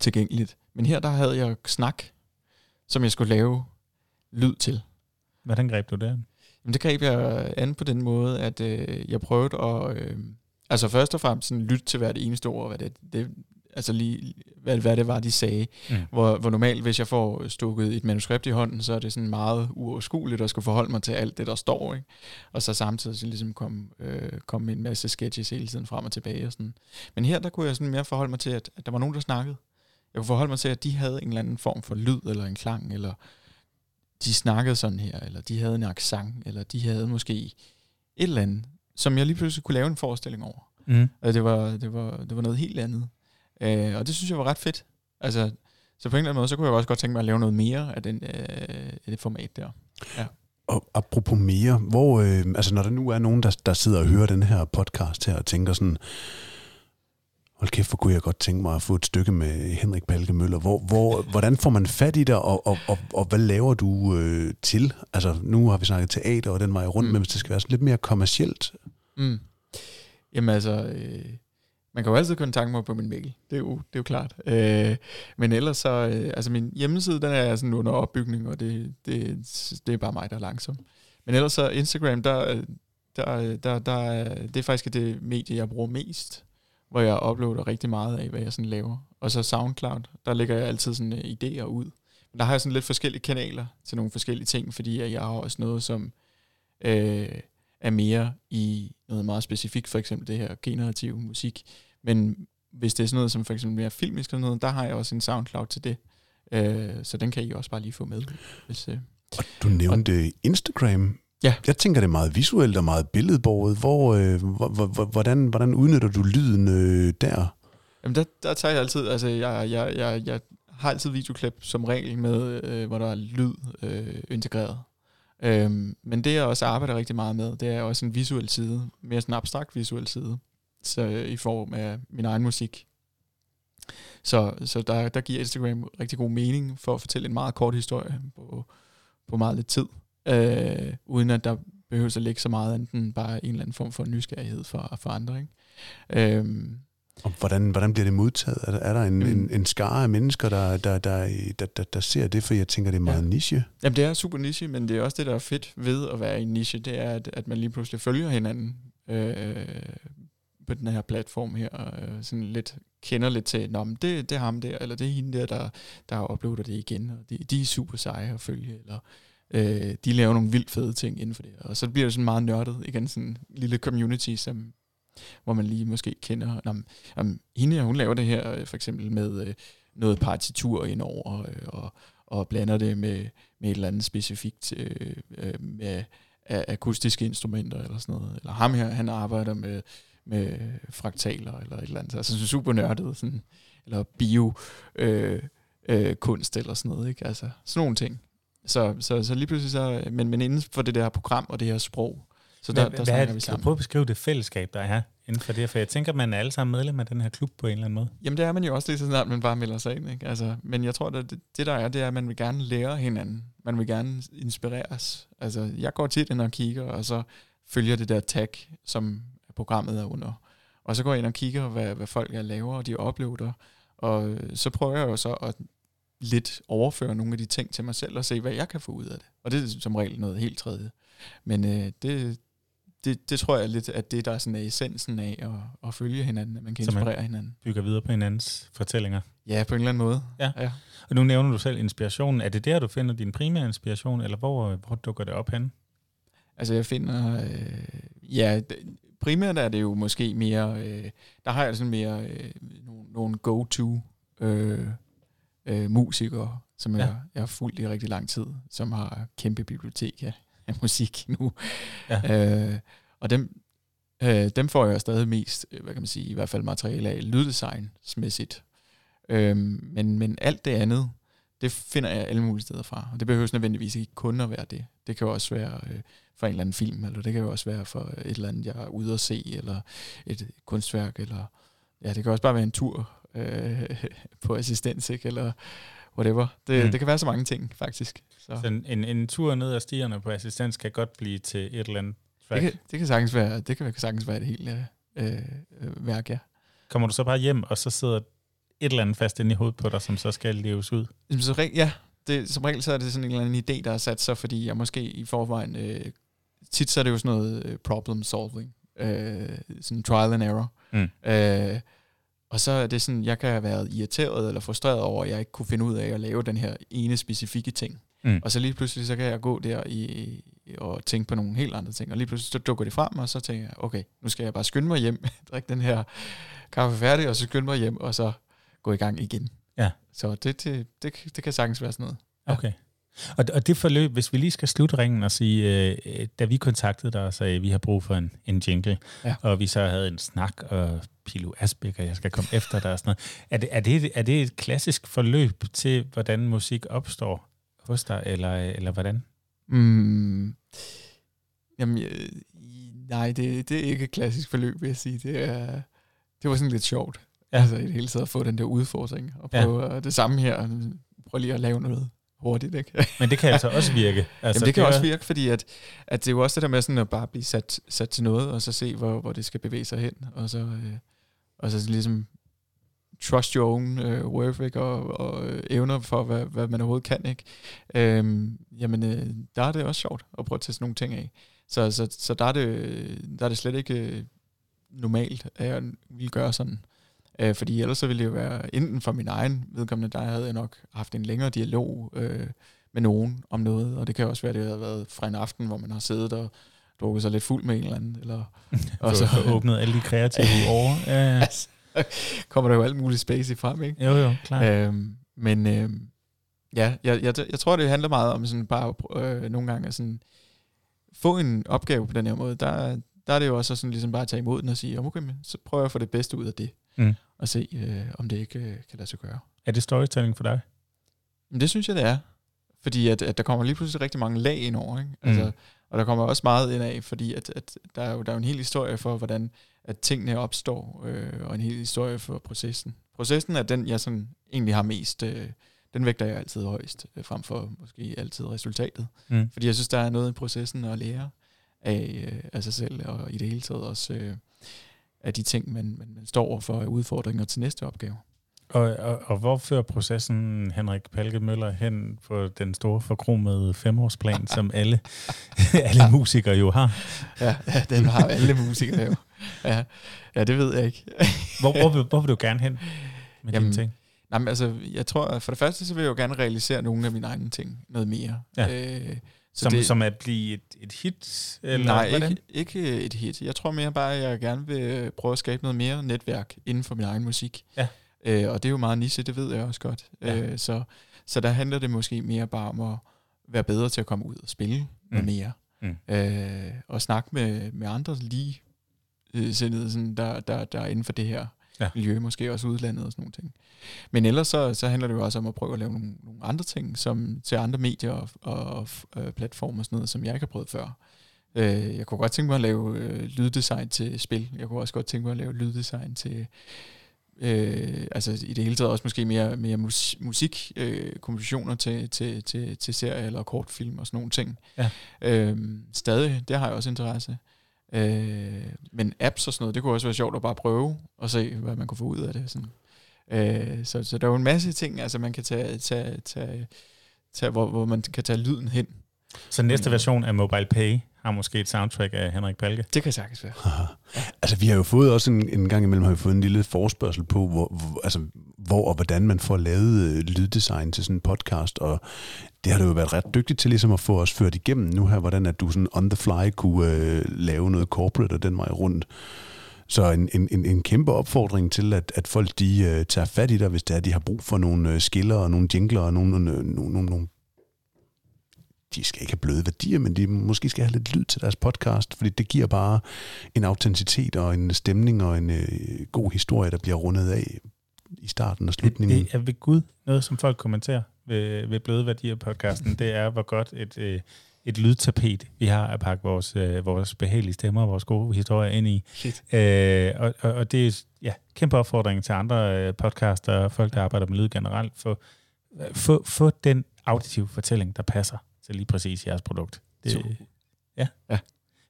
tilgængeligt. Men her der havde jeg snak, som jeg skulle lave lyd til. Hvordan greb du det an? Jamen, det greb jeg an på den måde, at øh, jeg prøvede at... Øh, altså først og fremmest sådan, lytte til hvert eneste ord, hvad det, det, altså lige, hvad, hvad det var, de sagde. Mm. Hvor, hvor normalt, hvis jeg får stukket et manuskript i hånden, så er det sådan meget uoverskueligt at skulle forholde mig til alt det, der står. Ikke? Og så samtidig så ligesom kom, øh, kom en masse sketches hele tiden frem og tilbage. Og sådan. Men her, der kunne jeg sådan mere forholde mig til, at, at der var nogen, der snakkede. Jeg kunne forholde mig til, at de havde en eller anden form for lyd, eller en klang, eller de snakkede sådan her, eller de havde en accent, eller de havde måske et eller andet, som jeg lige pludselig kunne lave en forestilling over. Mm. Og det var, det, var, det var noget helt andet. Øh, og det synes jeg var ret fedt. Altså, så på en eller anden måde, så kunne jeg også godt tænke mig at lave noget mere af, den, øh, af det format der. Ja. Og apropos mere, hvor, øh, altså når der nu er nogen, der, der sidder og hører den her podcast her og tænker sådan, hold kæft, hvor kunne jeg godt tænke mig at få et stykke med Henrik Palke Møller. Hvor, hvor, hvordan får man fat i dig, og, og, og, og hvad laver du øh, til? Altså, nu har vi snakket teater, og den var jeg rundt mm. med, hvis det skal være lidt mere kommercielt. Mm. Jamen altså, øh, man kan jo altid kontakte mig på min mail. Det er jo, det er jo klart. Øh, men ellers så, øh, altså min hjemmeside, den er sådan under opbygning, og det, det, det er bare mig, der er langsom. Men ellers så Instagram, der, der, der, der, det er faktisk det medie, jeg bruger mest hvor jeg uploader rigtig meget af, hvad jeg sådan laver. Og så SoundCloud, der lægger jeg altid sådan uh, idéer ud. Men der har jeg sådan lidt forskellige kanaler til nogle forskellige ting, fordi jeg har også noget, som øh, er mere i noget meget specifikt, for eksempel det her generative musik. Men hvis det er sådan noget som for eksempel mere filmisk eller noget, der har jeg også en SoundCloud til det. Øh, så den kan I også bare lige få med. Hvis, øh. Og du nævnte og, Instagram. Ja. Jeg tænker, det er meget visuelt og meget billedborget. Hvor, øh, hvordan, hvordan udnytter du lyden øh, der? Jamen, der, der tager jeg altid, altså jeg, jeg, jeg, jeg har altid videoklip som regel med, øh, hvor der er lyd øh, integreret. Øhm, men det jeg også arbejder rigtig meget med, det er også en visuel side, mere sådan en abstrakt visuel side, så øh, i form af min egen musik. Så, så der, der giver Instagram rigtig god mening for at fortælle en meget kort historie på, på meget lidt tid øh, uden at der behøver at lægge så meget, enten bare en eller anden form for nysgerrighed for, for andre. Ikke? Øhm, og hvordan, hvordan bliver det modtaget? Er der, er der en, mm. en, en skare af mennesker, der, der, der, der, der, der ser det? For jeg tænker, det er meget ja. niche. Jamen, det er super niche, men det er også det, der er fedt ved at være i en niche, det er, at, at man lige pludselig følger hinanden øh, på den her platform her, og øh, sådan lidt kender lidt til, Nå, men det, det er ham der, eller det er hende der, der, der oplevet det igen, og de, de er super seje at følge, eller øh, de laver nogle vildt fede ting inden for det. Og så bliver det sådan meget nørdet, igen sådan en lille community, som, hvor man lige måske kender, om, om hende hun laver det her øh, for eksempel med øh, noget partitur indover, øh, og, og blander det med, med et eller andet specifikt øh, øh, med akustiske instrumenter eller sådan noget. Eller ham her, han arbejder med, med fraktaler eller et eller andet. Altså super nørdet, sådan, eller bio øh, øh, kunst eller sådan noget. Ikke? Altså sådan nogle ting. Så, så, så lige pludselig så, men, men inden for det der program og det her sprog, så der, hvad, der hvad er, vi sammen. Prøv at beskrive det fællesskab, der er inden for det, for jeg tænker, man er alle sammen medlem af den her klub på en eller anden måde. Jamen det er man jo også lige så snart, man bare melder sig ind. Ikke? Altså, men jeg tror, at det, det der er, det er, at man vil gerne lære hinanden. Man vil gerne inspireres. Altså, jeg går tit ind og kigger, og så følger det der tag, som programmet er under. Og så går jeg ind og kigger, hvad, hvad folk er laver, og de oplever der. Og så prøver jeg jo så at lidt overføre nogle af de ting til mig selv, og se, hvad jeg kan få ud af det. Og det er som regel noget helt tredje. Men øh, det, det, det tror jeg lidt, at det der er sådan er essensen af at, at følge hinanden, at man kan inspirere man hinanden. bygger videre på hinandens fortællinger. Ja, på en eller anden måde. Ja. ja. Og nu nævner du selv inspirationen. Er det der, du finder din primære inspiration, eller hvor, hvor dukker det op hen? Altså jeg finder, øh, ja, primært er det jo måske mere, øh, der har jeg sådan mere øh, nogle, nogle go-to øh, øh, musikere, som ja. jeg, jeg har fulgt i rigtig lang tid, som har kæmpe bibliotek af, af musik (laughs) nu. Ja. Øh, og dem, øh, dem får jeg stadig mest, øh, hvad kan man sige, i hvert fald materiale af lyddesignsmæssigt. Øh, men, men alt det andet, det finder jeg alle mulige steder fra. Og det behøver nødvendigvis ikke kun at være det. Det kan jo også være øh, for en eller anden film, eller det kan jo også være for et eller andet, jeg er ude at se, eller et kunstværk, eller ja, det kan også bare være en tur øh, (laughs) på assistens, ikke? eller whatever. Det, mm. det kan være så mange ting, faktisk. Så, så en, en, tur ned ad stierne på assistens kan godt blive til et eller andet track? Det kan, det kan sagtens være, det kan sagtens være et helt øh, øh, værk, ja. Kommer du så bare hjem, og så sidder et eller andet fast inde i hovedet på dig, som så skal leves ud? Så, ja, det, som regel så er det sådan en eller anden idé, der er sat så, fordi jeg måske i forvejen, øh, tit så er det jo sådan noget øh, problem solving, øh, sådan trial and error. Mm. Øh, og så er det sådan, jeg kan have været irriteret eller frustreret over, at jeg ikke kunne finde ud af at lave den her ene specifikke ting. Mm. Og så lige pludselig, så kan jeg gå der i, og tænke på nogle helt andre ting. Og lige pludselig, så dukker det frem, og så tænker jeg, okay, nu skal jeg bare skynde mig hjem, (laughs) drikke den her kaffe færdig, og så skynde mig hjem, og så gå i gang igen. Ja. Så det, det, det, det kan sagtens være sådan noget. Ja. Okay. Og, og det forløb, hvis vi lige skal slutte ringen og sige, øh, da vi kontaktede dig og sagde, at vi har brug for en, en jingle, ja. og vi så havde en snak, og Pilo Asbæk, og jeg skal komme efter dig og sådan noget. Er det, er, det, er det et klassisk forløb til, hvordan musik opstår hos dig, eller, eller hvordan? Mm, jamen, øh, nej, det, det er ikke et klassisk forløb, vil jeg sige. Det, er, det var sådan lidt sjovt. Ja. Altså i det hele taget at få den der udfordring, og prøve ja. det samme her, prøve lige at lave noget hurtigt. Ikke? Men det kan altså også virke. (laughs) Altså, Jamen, det kan det også virke, fordi at, at det er jo også det der med sådan at bare blive sat, sat til noget, og så se, hvor, hvor det skal bevæge sig hen, og så, øh, og så ligesom trust your own øh, worth, ikke? Og, og øh, evner for, hvad, hvad man overhovedet kan. Ikke? Øhm, jamen, øh, der er det også sjovt at prøve at teste nogle ting af. Så, så, så der, er det, der er det slet ikke øh, normalt, at jeg vil gøre sådan. Øh, fordi ellers så ville det jo være, enten for min egen vedkommende, der havde jeg nok haft en længere dialog øh, med nogen om noget, og det kan også være, at det havde været fra en aften, hvor man har siddet og drukket sig lidt fuld med en eller anden. Eller, (laughs) og så åbnet alle de kreative (laughs) over. Ja, ja. (laughs) altså, kommer der jo alt muligt space i frem, ikke? Jo, jo, klart. Øhm, men øh, ja, jeg, jeg, jeg tror, det handler meget om sådan bare øh, nogle gange at sådan, få en opgave på den her måde. Der, der er det jo også sådan ligesom bare at tage imod den og sige, okay, så prøver jeg at få det bedste ud af det mm. Og se, øh, om det ikke øh, kan lade sig gøre. Er det storytelling for dig? Men det synes jeg, det er. Fordi at, at der kommer lige pludselig rigtig mange lag ind over. Ikke? Altså, mm. Og der kommer også meget ind af, fordi at, at der, er jo, der er jo en hel historie for, hvordan at tingene opstår, øh, og en hel historie for processen. Processen er den, jeg sådan egentlig har mest, øh, den vægter jeg altid højst, øh, frem for måske altid resultatet. Mm. Fordi jeg synes, der er noget i processen at lære. af, øh, af sig selv, og i det hele taget også øh, af de ting, man, man, man står over for udfordringer til næste opgave. Og, og, og hvor fører processen Henrik Palke Møller hen på den store forkromede femårsplan, som alle, (laughs) alle musikere jo har? Ja, ja, den har alle musikere jo. Ja, ja, det ved jeg ikke. hvor, hvor, hvor vil du gerne hen med Jamen, dine ting? Nej, men altså, jeg tror, for det første, så vil jeg jo gerne realisere nogle af mine egne ting noget mere. Ja. Øh, så som, det, som at blive et, et hit? Eller nej, hvordan? ikke, ikke et hit. Jeg tror mere bare, at jeg gerne vil prøve at skabe noget mere netværk inden for min egen musik. Ja. Øh, og det er jo meget niche, det ved jeg også godt. Ja. Øh, så, så der handler det måske mere bare om at være bedre til at komme ud og spille mm. noget mere. Mm. Øh, og snakke med, med andre lige øh, sådan, der, der, der er inden for det her ja. miljø, måske også udlandet og sådan nogle ting. Men ellers så, så handler det jo også om at prøve at lave nogle, nogle andre ting, som til andre medier og, og, og øh, platformer og sådan noget, som jeg ikke har prøvet før. Øh, jeg kunne godt tænke mig at lave øh, lyddesign til spil. Jeg kunne også godt tænke mig at lave lyddesign til øh, altså i det hele taget også måske mere, mere mus, musik, øh, kompositioner til, til, til, til serier eller kortfilm og sådan nogle ting. Ja. Øh, stadig, det har jeg også interesse. Øh, Øh, men apps og sådan noget, det kunne også være sjovt at bare prøve og se, hvad man kunne få ud af det. Sådan. Øh, så, så der er jo en masse ting, altså man kan tage, tage, tage, tage hvor, hvor man kan tage lyden hen. Så næste version af Mobile Pay har måske et soundtrack af Henrik Palke? Det kan sagtens være. altså vi har jo fået også en, en gang imellem har vi fået en lille forspørgsel på, hvor, hvor, altså, hvor og hvordan man får lavet øh, lyddesign til sådan en podcast, og det har du jo været ret dygtig til ligesom at få os ført igennem nu her, hvordan at du sådan on the fly kunne øh, lave noget corporate og den vej rundt. Så en, en, en kæmpe opfordring til, at, at folk de øh, tager fat i dig, hvis det er, de har brug for nogle øh, skiller og nogle jingler og nogle, nogle, nogle, nogle de skal ikke have bløde værdier, men de måske skal have lidt lyd til deres podcast, fordi det giver bare en autenticitet og en stemning og en øh, god historie, der bliver rundet af i starten og slutningen. Det, det er ved Gud noget, som folk kommenterer ved, ved Bløde Værdier podcasten. Det er, hvor godt et, øh, et lydtapet, vi har at pakke vores, øh, vores behagelige stemmer og vores gode historier ind i. Øh, og, og, og det er ja, kæmpe opfordring til andre øh, podcaster og folk, der arbejder med lyd generelt. Få, få, få den auditive fortælling, der passer til lige præcis jeres produkt. Det. Ja. ja.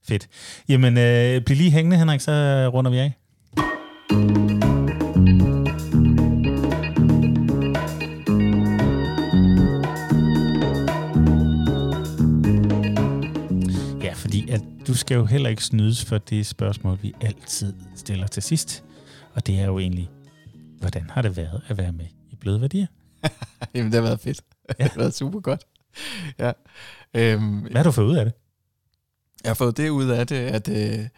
Fedt. Jamen, øh, bliv lige hængende, Henrik, så runder vi af. Ja, fordi at du skal jo heller ikke snydes for det spørgsmål, vi altid stiller til sidst. Og det er jo egentlig, hvordan har det været at være med i Bløde Værdier? (laughs) Jamen, det har været fedt. Ja. det har været super godt. (laughs) ja. Øhm, Hvad har du fået ud af det? Jeg har fået det ud af det, at øh,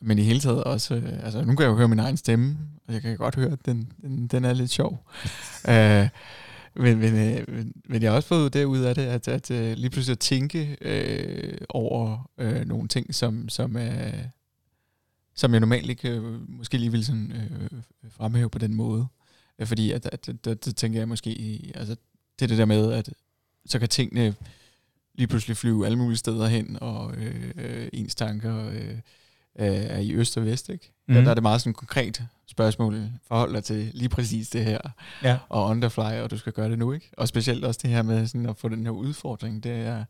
men i hele taget også, øh, altså nu kan jeg jo høre min egen stemme, og jeg kan godt høre, at den, den, den er lidt sjov. (laughs) øh, men, men, øh, men, men jeg har også fået det ud af det, at, at øh, lige pludselig at tænke øh, over øh, nogle ting, som, som, er, som jeg normalt ikke øh, måske lige vil sådan, øh, fremhæve på den måde. Øh, fordi at, at, at, at, at tænker jeg måske, altså det er det der med, at så kan tingene lige pludselig flyve alle mulige steder hen, og øh, øh, ens tanker øh, er i øst og vest. Ikke? Mm. Der, der er det meget sådan konkret spørgsmål, forhold dig til lige præcis det her, ja. og underfly, og du skal gøre det nu. ikke? Og specielt også det her med sådan at få den her udfordring, det er,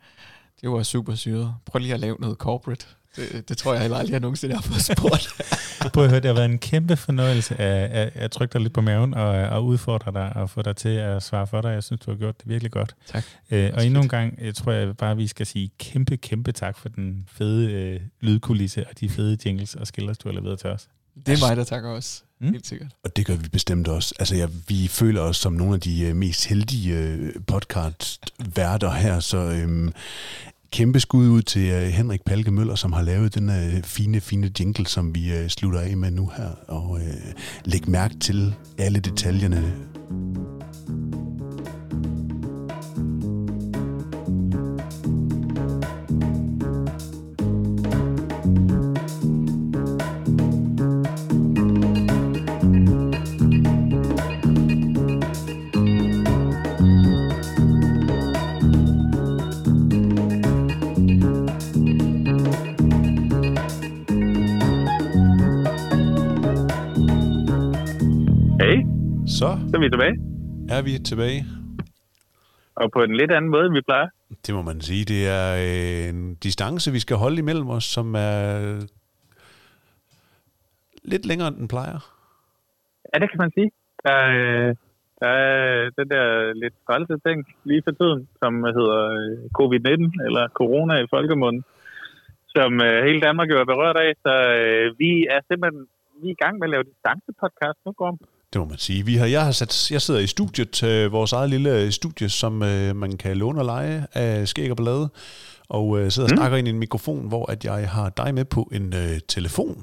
det var super syret. Prøv lige at lave noget corporate. Det, det tror jeg heller aldrig, jeg nogensinde har fået spurgt. (laughs) Prøv at høre, det har været en kæmpe fornøjelse at, at, at trykke dig lidt på maven og, og udfordre dig og få dig til at svare for dig. Jeg synes, du har gjort det virkelig godt. Tak. Øh, og endnu en gang jeg tror jeg bare, vi skal sige kæmpe, kæmpe tak for den fede øh, lydkulisse og de fede jingles og skillers, du har leveret til os. Det er mig, der takker også. Mm. Helt sikkert. Og det gør vi bestemt også. Altså, ja, vi føler os som nogle af de uh, mest heldige uh, podcast-værter her, så øhm, kæmpe skud ud til øh, Henrik Palke Møller, som har lavet den uh, fine, fine jingle, som vi uh, slutter af med nu her. Og uh, læg mærke til alle detaljerne. Så er vi tilbage. Er vi tilbage. Og på en lidt anden måde, end vi plejer. Det må man sige. Det er øh, en distance, vi skal holde imellem os, som er lidt længere, end den plejer. Ja, det kan man sige. Der, er, øh, der er den der lidt frelse ting lige for tiden, som hedder øh, covid-19, eller corona i folkemunden, som øh, hele Danmark jo er berørt af. Så vi er simpelthen vi er i gang med at lave distancepodcast nu, Gorm. Det må man sige. Vi har, jeg, har sat, jeg sidder i studiet, øh, vores eget lille studie, som øh, man kan låne og lege af skæg og ballade, og øh, sidder og mm. snakker ind i en mikrofon, hvor at jeg har dig med på en øh, telefon.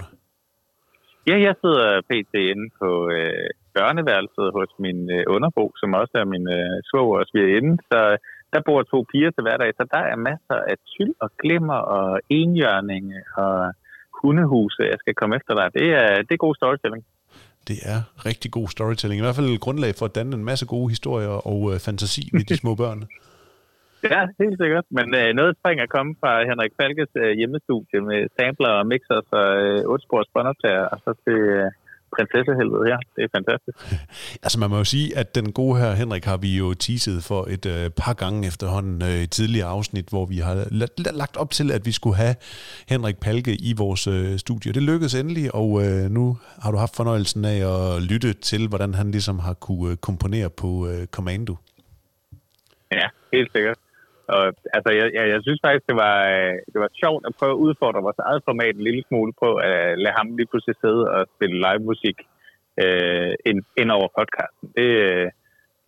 Ja, jeg sidder pt. inde på øh, børneværelset hos min øh, underbo, som også er min øh, svoger og inde. Så der bor to piger til hverdag, så der er masser af tyld og glimmer og enhjørning og hundehuse, jeg skal komme efter dig. Det er, det er god storytelling. Det er rigtig god storytelling. I hvert fald et grundlag for at danne en masse gode historier og øh, fantasi med de små børn. (laughs) Ja, helt sikkert. Men øh, noget spring at komme fra Henrik Falkes øh, hjemmestudie med sampler og mixer og øh, 8-spors båndoptager, og så til, øh, prinsessehelvede her. Det er fantastisk. (laughs) altså man må jo sige, at den gode her Henrik har vi jo teaset for et øh, par gange efterhånden øh, i tidligere afsnit, hvor vi har lagt op til, at vi skulle have Henrik Palke i vores øh, studie. Det lykkedes endelig, og øh, nu har du haft fornøjelsen af at lytte til, hvordan han ligesom har kunne øh, komponere på øh, Commando. Ja, helt sikkert. Og, altså, jeg, jeg, jeg synes faktisk, det var, øh, det var sjovt at prøve at udfordre vores eget format en lille smule på at lade ham lige pludselig sidde og spille live musik øh, ind, ind over podcasten. Det, øh,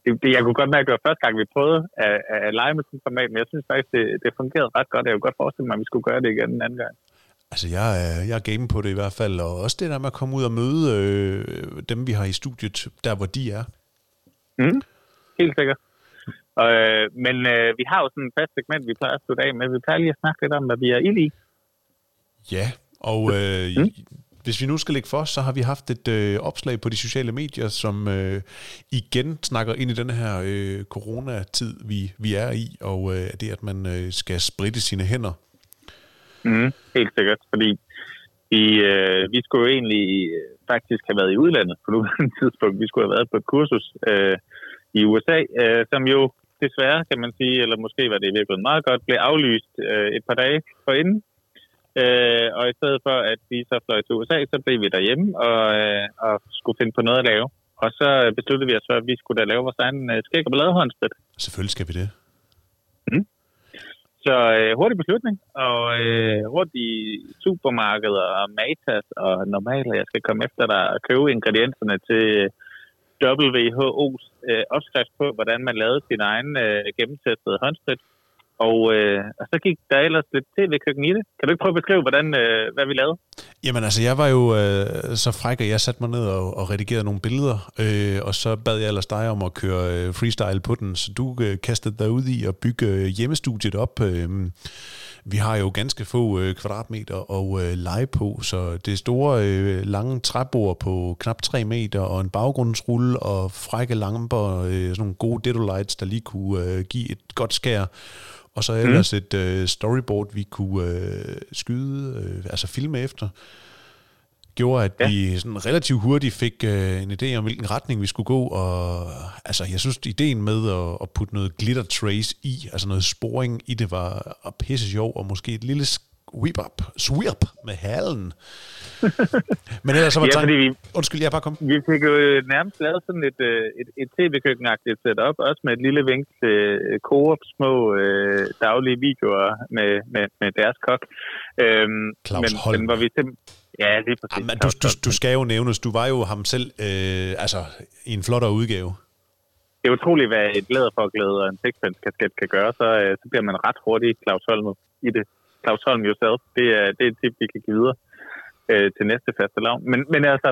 det, det, jeg kunne godt mærke, at det var første gang, vi prøvede at, at lege med sådan format, men jeg synes faktisk, det, det fungerede ret godt. Jeg kunne godt forestille mig, at vi skulle gøre det igen en anden gang. Altså, jeg er, jeg er game på det i hvert fald, og også det der med at komme ud og møde øh, dem, vi har i studiet, der hvor de er. Mm, helt sikkert. Øh, men øh, vi har jo sådan et fast segment, vi plejer at slutte af med. Vi plejer lige at snakke lidt om, hvad vi er inde i. Ja, og øh, mm. hvis vi nu skal lægge for, så har vi haft et øh, opslag på de sociale medier, som øh, igen snakker ind i den her øh, coronatid, vi, vi er i, og øh, det at man øh, skal spritte sine hænder. Mm, helt sikkert, fordi vi, øh, vi skulle jo egentlig øh, faktisk have været i udlandet på nuværende (laughs) tidspunkt. Vi skulle have været på et kursus øh, i USA, øh, som jo desværre, kan man sige, eller måske var det i virkeligheden meget godt, blev aflyst øh, et par dage forinden. Øh, og i stedet for, at vi så fløj til USA, så blev vi derhjemme og, øh, og skulle finde på noget at lave. Og så besluttede vi os for, at vi skulle da lave vores egen øh, skæg og balladehåndsprit. Selvfølgelig skal vi det. Mm. Så øh, hurtig beslutning, og øh, rundt i supermarkeder og Matas og normalt, jeg skal komme efter dig og købe ingredienserne til WHO's øh, opskrift på, hvordan man lavede sin egen øh, gennemtestede håndsprit. Og, øh, og så gik der ellers lidt tv-køkken i det. Kan du ikke prøve at beskrive, hvordan, øh, hvad vi lavede? Jamen altså, jeg var jo øh, så fræk, at jeg satte mig ned og, og redigerede nogle billeder, øh, og så bad jeg ellers dig om at køre øh, freestyle på den, så du øh, kastede dig ud i at bygge øh, hjemmestudiet op. Øh, vi har jo ganske få øh, kvadratmeter og øh, lege på, så det store øh, lange træbord på knap 3 meter og en baggrundsrulle og frække lamper, øh, sådan nogle gode Dedo lights, der lige kunne øh, give et godt skær. Og så ellers mm. et øh, storyboard, vi kunne øh, skyde, øh, altså filme efter gjorde, at ja. vi sådan relativt hurtigt fik øh, en idé om, hvilken retning vi skulle gå, og altså, jeg synes, ideen med at, at putte noget glitter trace i, altså noget sporing i det, var pisse sjov, og måske et lille sweep up, sweep med halen. (laughs) Men ellers så var ja, tanken... Vi, Undskyld, jeg bare kom. Vi fik jo nærmest lavet sådan et, øh, et, et tv-køkkenagtigt setup, også med et lille vink til øh, Coop små øh, daglige videoer med, med, med deres kok. Øhm, Claus men, Holm. Men, hvor vi Ja, det er præcis. Jamen, du, du, du skal jo nævnes, du var jo ham selv øh, altså, i en flottere udgave. Det er utroligt, hvad et læderforklæde og en sixpence-kasket kan gøre, så, øh, så bliver man ret hurtigt Claus Holm i det. Claus Holm yourself, det er, det er et tip, vi kan give videre øh, til næste faste lav. Men, men altså,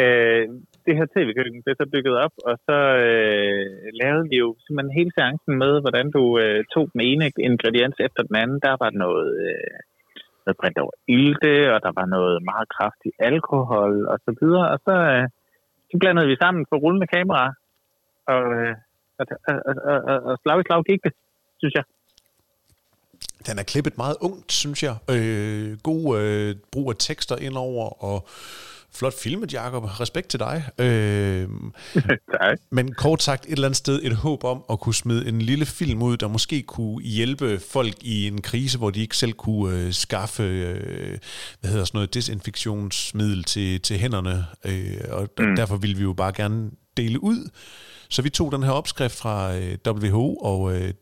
øh, det her tv-køkken blev så bygget op, og så øh, lavede vi jo simpelthen hele seancen med, hvordan du øh, tog den ene ingrediens efter den anden. Der var noget... Øh, noget brændt over ilte, og der var noget meget kraftig alkohol og så videre. Og så, øh, så blandede vi sammen på rullende kamera, og, øh, og, og, og, og, og slag i slag gik det, synes jeg. Den er klippet meget ungt, synes jeg. Øh, god øh, brug af tekster indover, og Flot filmet, Jacob. Respekt til dig. Øh, (laughs) tak. men kort sagt, et eller andet sted et håb om at kunne smide en lille film ud, der måske kunne hjælpe folk i en krise, hvor de ikke selv kunne øh, skaffe øh, hvad hedder sådan noget, desinfektionsmiddel til, til hænderne. Øh, og mm. derfor ville vi jo bare gerne dele ud. Så vi tog den her opskrift fra øh, WHO og øh,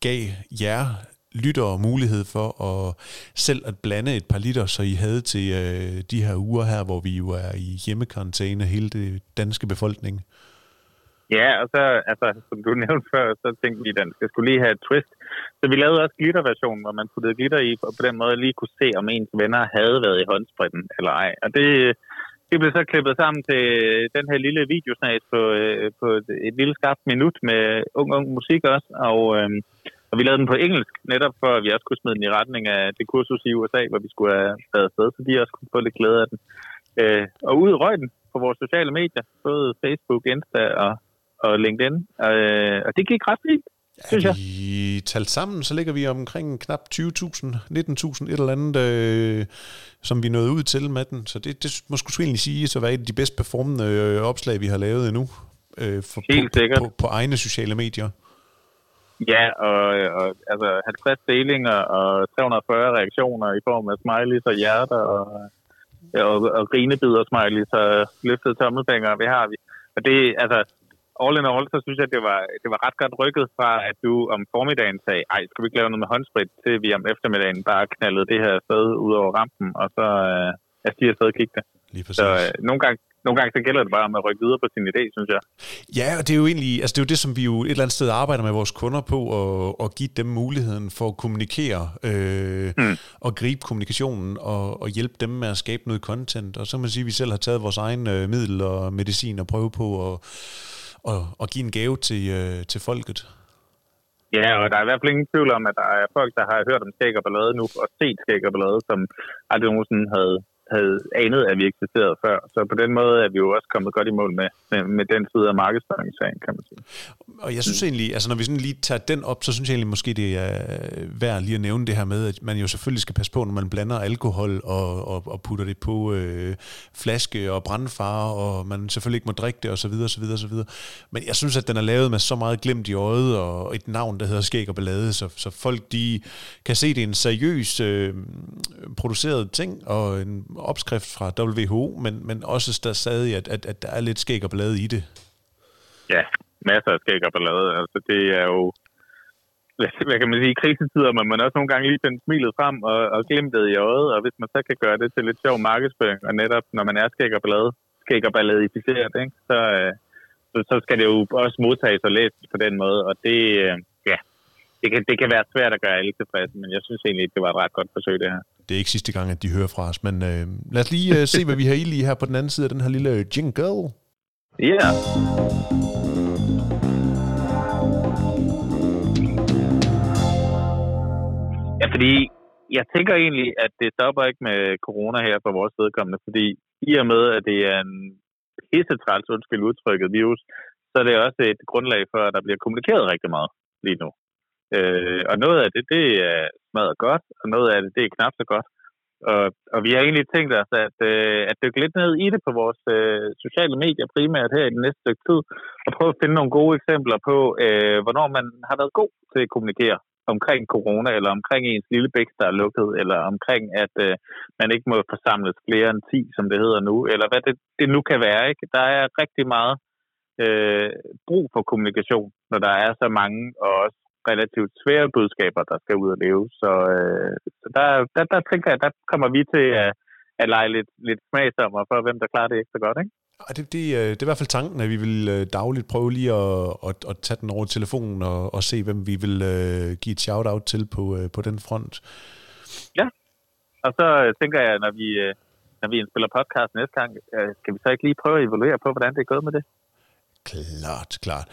gav jer lyttere mulighed for at selv at blande et par liter, så I havde til øh, de her uger her, hvor vi jo er i hjemmekarantæne, hele det danske befolkning. Ja, og så, altså, som du nævnte før, så tænkte vi, at den skal skulle lige have et twist. Så vi lavede også glitterversionen, hvor man puttede glitter i, og på den måde lige kunne se, om ens venner havde været i håndspritten eller ej. Og det, det blev så klippet sammen til den her lille videosnat på, øh, på et, et lille skarpt minut med ung, ung musik også. Og, øh, og vi lavede den på engelsk, netop for at vi også kunne smide den i retning af det kursus i USA, hvor vi skulle have været afsted, så de også kunne få lidt glæde af den. Øh, og ud røg den på vores sociale medier, både Facebook, Insta og, og LinkedIn. Øh, og det gik ret fint, synes jeg. I talt sammen, så ligger vi omkring knap 20.000, 19.000, et eller andet, øh, som vi nåede ud til med den. Så det, det må skulle egentlig sige, så være et af de bedst performende øh, opslag, vi har lavet endnu. Øh, for, Helt på, sikkert. På, på egne sociale medier. Ja, og, og altså 50 delinger og 340 reaktioner i form af smileys og hjerter og, og, og grinebider smileys og løftede tommelfingre, det har vi. Og det, altså, all in all, så synes jeg, det var, det var ret godt rykket fra, at du om formiddagen sagde, ej, skal vi ikke lave noget med håndsprit, til vi om eftermiddagen bare knaldede det her sted ud over rampen, og så øh, er de afsted og kigge det. Lige præcis. Så øh, nogle gange nogle gange så gælder det bare om at rykke videre på sin idé, synes jeg. Ja, og det er jo egentlig, altså det er jo det, som vi jo et eller andet sted arbejder med vores kunder på, og, og give dem muligheden for at kommunikere, øh, mm. og gribe kommunikationen, og, og hjælpe dem med at skabe noget content. Og så kan man sige, at vi selv har taget vores egen øh, middel og medicin og prøve på at og, og give en gave til, øh, til folket. Ja, og der er i hvert fald ingen tvivl om, at der er folk, der har hørt om skæg og ballade nu, og set skæg og ballade, som aldrig nogensinde havde havde anet, at vi eksisterede før. Så på den måde er vi jo også kommet godt i mål med, med, med den side af markedsføringssagen, kan man sige. Og jeg synes egentlig, altså når vi sådan lige tager den op, så synes jeg egentlig måske, det er øh, værd lige at nævne det her med, at man jo selvfølgelig skal passe på, når man blander alkohol og, og, og putter det på øh, flaske og brandfare, og man selvfølgelig ikke må drikke det osv. osv., osv. Men jeg synes, at den er lavet med så meget glemt i øjet, og et navn, der hedder Skæg og Ballade, så, så folk de kan se, det er en seriøs øh, produceret ting, og en opskrift fra WHO, men, men også der stadig, at, at, at der er lidt skæg og blade i det. Ja, masser af skæg og ballade. Altså, det er jo, (laughs) hvad kan man sige, i krisetider, men man også nogle gange lige finde smilet frem og, og glimtet i øjet, og hvis man så kan gøre det til lidt sjov markedsføring, og netop når man er skæg og ballade, skæg og balladificeret, ikke, så, så, så skal det jo også modtages og læses på den måde, og det, øh, ja, det kan, det kan være svært at gøre alle tilfredse, men jeg synes egentlig, det var et ret godt forsøg, det her. Det er ikke sidste gang, at de hører fra os, men øh, lad os lige øh, se, hvad vi har i lige her på den anden side af den her lille jingle. Ja. Yeah. Ja, fordi jeg tænker egentlig, at det stopper ikke med corona her på vores vedkommende, fordi i og med, at det er en pissetræls, undskyld udtrykket virus, så er det også et grundlag for, at der bliver kommunikeret rigtig meget lige nu. Øh, og noget af det, det er smadret godt, og noget af det, det er knap så godt. Og, og vi har egentlig tænkt os at, øh, at dykke lidt ned i det på vores øh, sociale medier primært her i den næste stykke tid, og prøve at finde nogle gode eksempler på, øh, hvornår man har været god til at kommunikere omkring corona, eller omkring ens lille bæk, der er lukket, eller omkring, at øh, man ikke må forsamles flere end 10, som det hedder nu, eller hvad det, det nu kan være. Ikke? Der er rigtig meget øh, brug for kommunikation, når der er så mange, og også relativt svære budskaber, der skal ud og leve. Så, øh, så der, der, der tænker jeg, der kommer vi til at, at lege lidt, lidt smagsommer for, hvem der klarer det ekstra godt, ikke? Det, det, det er i hvert fald tanken, at vi vil øh, dagligt prøve lige at, at, at tage den over telefonen og, og se, hvem vi vil uh, give et shout-out til på, uh, på den front. Ja, og så tænker jeg, når vi, når vi indspiller podcast næste gang, skal vi så ikke lige prøve at evaluere på, hvordan det er gået med det? Klart, klart.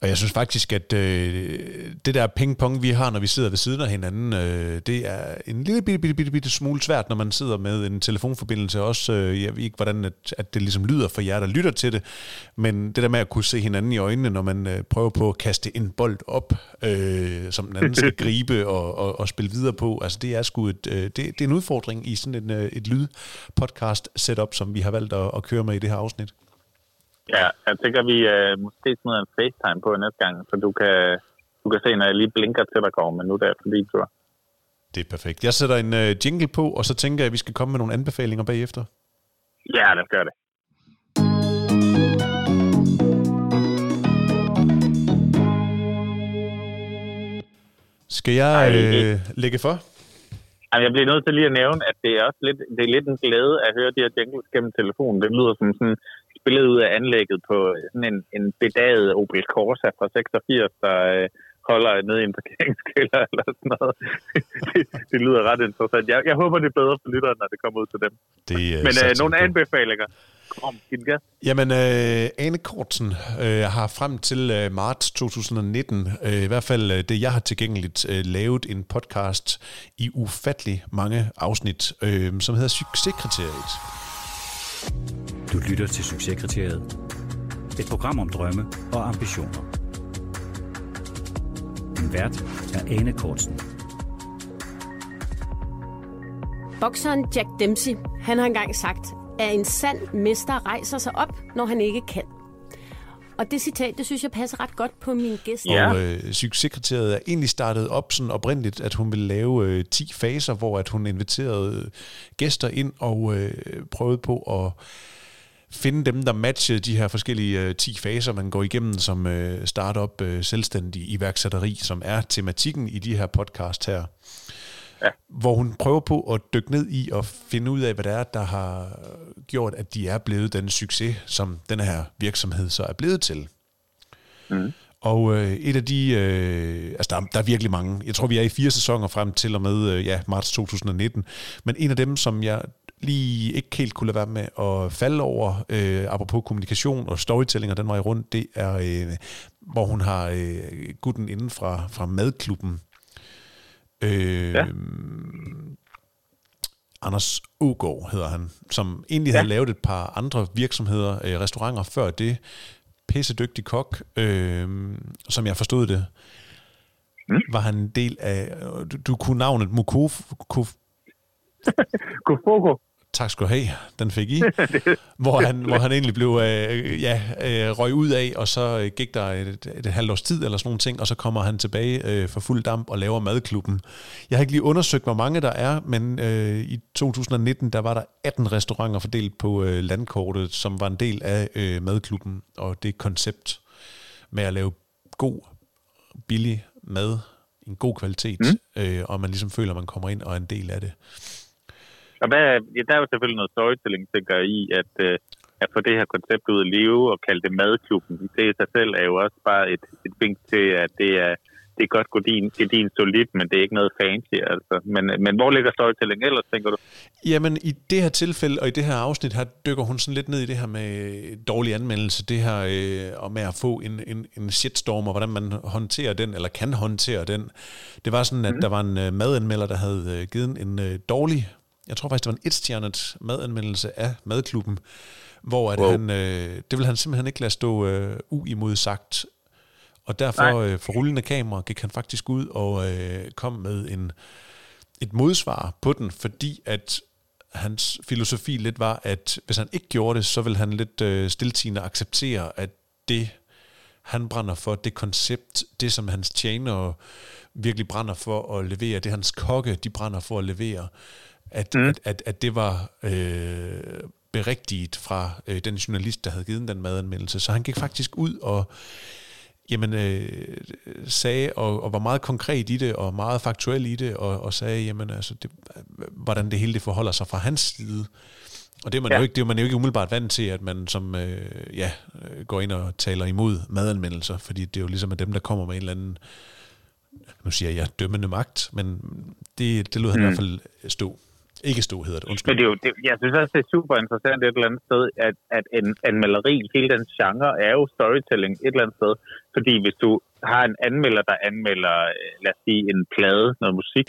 Og jeg synes faktisk, at øh, det der ping-pong, vi har, når vi sidder ved siden af hinanden, øh, det er en lille bitte, bitte, bitte, bitte smule svært, når man sidder med en telefonforbindelse. Også, øh, jeg ved ikke, hvordan at, at det ligesom lyder for jer, der lytter til det, men det der med at kunne se hinanden i øjnene, når man øh, prøver på at kaste en bold op, øh, som den anden skal (laughs) gribe og, og, og spille videre på, altså det er sgu et, øh, det, det er en udfordring i sådan en, øh, et lydpodcast-setup, som vi har valgt at, at køre med i det her afsnit. Ja, jeg tænker, vi uh, måske smider en FaceTime på næste gang, så du kan, du kan se, når jeg lige blinker til dig går, men nu der for din tur. Det er perfekt. Jeg sætter en uh, jingle på, og så tænker jeg, at vi skal komme med nogle anbefalinger bagefter. Ja, lad os gøre det. Skal jeg øh, lægge for? Jamen, jeg bliver nødt til lige at nævne, at det er også lidt, det er lidt en glæde at høre de her jingles gennem telefonen. Det lyder som sådan spillet ud af anlægget på sådan en, en bedaget Opel Corsa fra 86, der øh, holder nede i en parkeringskælder (laughs) eller sådan noget. det, det lyder ret interessant. Jeg, jeg håber, det er bedre for lytteren, når det kommer ud til dem. Det, øh, Men øh, nogle anbefalinger. Kom, giv den gas. Jamen, øh, Ane Kortsen øh, har frem til øh, marts 2019, øh, i hvert fald øh, det, jeg har tilgængeligt, øh, lavet en podcast i ufattelig mange afsnit, øh, som hedder Succeskriteriet. Du lytter til Succeskriteriet. Et program om drømme og ambitioner. Din vært er Ane Kortsen. Bokseren Jack Dempsey, han har engang sagt, at en sand mester rejser sig op, når han ikke kan. Og det citat, det synes jeg passer ret godt på min gæst. Ja. Og øh, Succeskriteriet er egentlig startet op sådan oprindeligt, at hun ville lave øh, 10 faser, hvor at hun inviterede øh, gæster ind og øh, prøvede på at finde dem, der matchede de her forskellige øh, 10 faser, man går igennem som øh, startup øh, selvstændig iværksætteri, som er tematikken i de her podcast her. Ja. Hvor hun prøver på at dykke ned i og finde ud af, hvad det er, der har gjort, at de er blevet den succes, som den her virksomhed så er blevet til. Mm. Og øh, et af de, øh, altså der, er- der er virkelig mange, jeg tror vi er i fire sæsoner frem til og med øh, ja, marts 2019, men en af dem, som jeg lige ikke helt kunne lade være med at falde over, øh, apropos kommunikation og storytelling og den vej rundt, det er, øh, hvor hun har øh, gutten inden fra, fra madklubben. Øh, Ja. Anders Ågaard hedder han, som egentlig ja. havde lavet et par andre virksomheder, øh, restauranter før det. Pissedygtig kok, øh, som jeg forstod det, mm. var han en del af, du, du kunne navnet Mukof, Kof, (laughs) Kofoko. Tak skal du have, den fik I, (laughs) hvor, han, hvor han egentlig blev, øh, ja, øh, røg ud af, og så øh, gik der et, et, et halvt års tid eller sådan nogle ting, og så kommer han tilbage øh, for fuld damp og laver madklubben. Jeg har ikke lige undersøgt, hvor mange der er, men øh, i 2019, der var der 18 restauranter fordelt på øh, landkortet, som var en del af øh, madklubben, og det koncept med at lave god, billig mad, en god kvalitet, mm. øh, og man ligesom føler, at man kommer ind og er en del af det. Og hvad, ja, der er jo selvfølgelig noget storytelling, tænker jeg, i, at, øh, at få det her koncept ud at leve og kalde det madklubben. Det i sig selv er jo også bare et, et vink til, at det er, det er godt godin, gedin solidt, men det er ikke noget fancy. Altså. Men, men hvor ligger storytelling ellers, tænker du? Jamen, i det her tilfælde, og i det her afsnit, her dykker hun sådan lidt ned i det her med dårlig anmeldelse, det her øh, og med at få en, en, en shitstorm, og hvordan man håndterer den, eller kan håndtere den. Det var sådan, at mm. der var en øh, madanmelder, der havde øh, givet en øh, dårlig, jeg tror faktisk, det var en etstjernet madanmeldelse af madklubben, hvor at Wow. han, øh, det vil han simpelthen ikke lade stå øh, uimodsagt. Og derfor øh, for rullende kamera gik han faktisk ud og øh, kom med en, et modsvar på den, fordi at hans filosofi lidt var, at hvis han ikke gjorde det, så vil han lidt øh, stiltigende acceptere, at det, han brænder for, det koncept, det som hans tjenere virkelig brænder for at levere, det hans kokke, de brænder for at levere, at, mm. at, at, at det var øh, berigtigt fra øh, den journalist, der havde givet den madanmeldelse. Så han gik faktisk ud og jamen, øh, sagde og, og var meget konkret i det, og meget faktuel i det, og, og sagde, jamen, altså, det, hvordan det hele det forholder sig fra hans side. Og det er man, ja. jo ikke, det er man jo ikke umiddelbart vant til, at man som øh, ja, øh, går ind og taler imod madanmeldelser, fordi det er jo ligesom at dem, der kommer med en eller anden, nu siger jeg dømmende magt, men det, det lød han mm. i hvert fald stå. Ikke stå hedder det, undskyld. Men det er jo, det, jeg synes også, det er super interessant et eller andet sted, at, at en en maleri, hele den genre, er jo storytelling et eller andet sted. Fordi hvis du har en anmelder, der anmelder, øh, lad os sige, en plade, noget musik,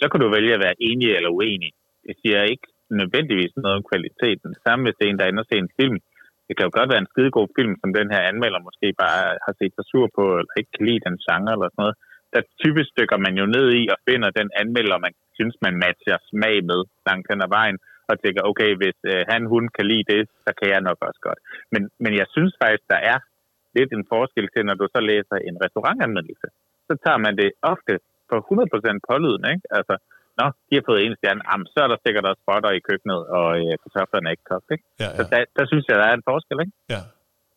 så kan du vælge at være enig eller uenig. Det siger ikke nødvendigvis noget om kvaliteten. Samme hvis det er en, der ender se en film. Det kan jo godt være en skidegod film, som den her anmelder måske bare har set sig sur på, eller ikke kan lide den genre eller sådan noget. Der typisk stykker man jo ned i og finder den anmelder, man synes, man matcher smag med langt hen ad vejen, og tænker, okay, hvis øh, han, hun kan lide det, så kan jeg nok også godt. Men, men jeg synes faktisk, der er lidt en forskel til, når du så læser en restaurantanmeldelse. Så tager man det ofte for 100% pålydende, ikke? Altså, nå, de har fået en stjerne, jamen, så er der sikkert også spotter i køkkenet, og øh, kartoflerne er ikke kogt, ikke? Ja, ja. Så der, der synes jeg, der er en forskel, ikke? Ja.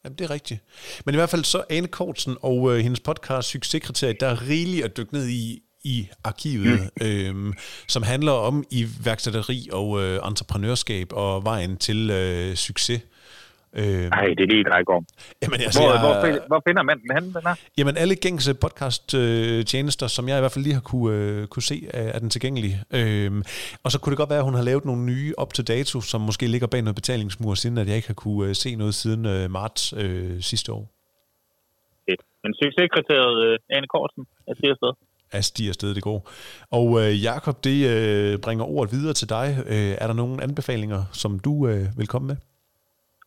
Jamen, det er rigtigt. Men i hvert fald så Ane Kortsen og øh, hendes podcast Succeskriteriet, der er rigeligt at dykke ned i, i arkivet, mm. øhm, som handler om iværksætteri og øh, entreprenørskab og vejen til øh, succes. Øh, Nej, det er lige et om. Jamen, altså, hvor, jeg, hvor, finder, hvor finder man den henne, den her? Jamen, alle gængse podcast-tjenester, som jeg i hvert fald lige har kunne, øh, kunne se, er, er den tilgængelig. Øh, og så kunne det godt være, at hun har lavet nogle nye op til dato, som måske ligger bag noget betalingsmur, siden at jeg ikke har kunne øh, se noget siden øh, marts øh, sidste år. Okay. Men succeskriteriet øh, Ane Korsen, jeg siger afsted. Jeg stiger afsted, det går. Og øh, Jakob, det øh, bringer ordet videre til dig. Øh, er der nogle anbefalinger, som du øh, vil komme med?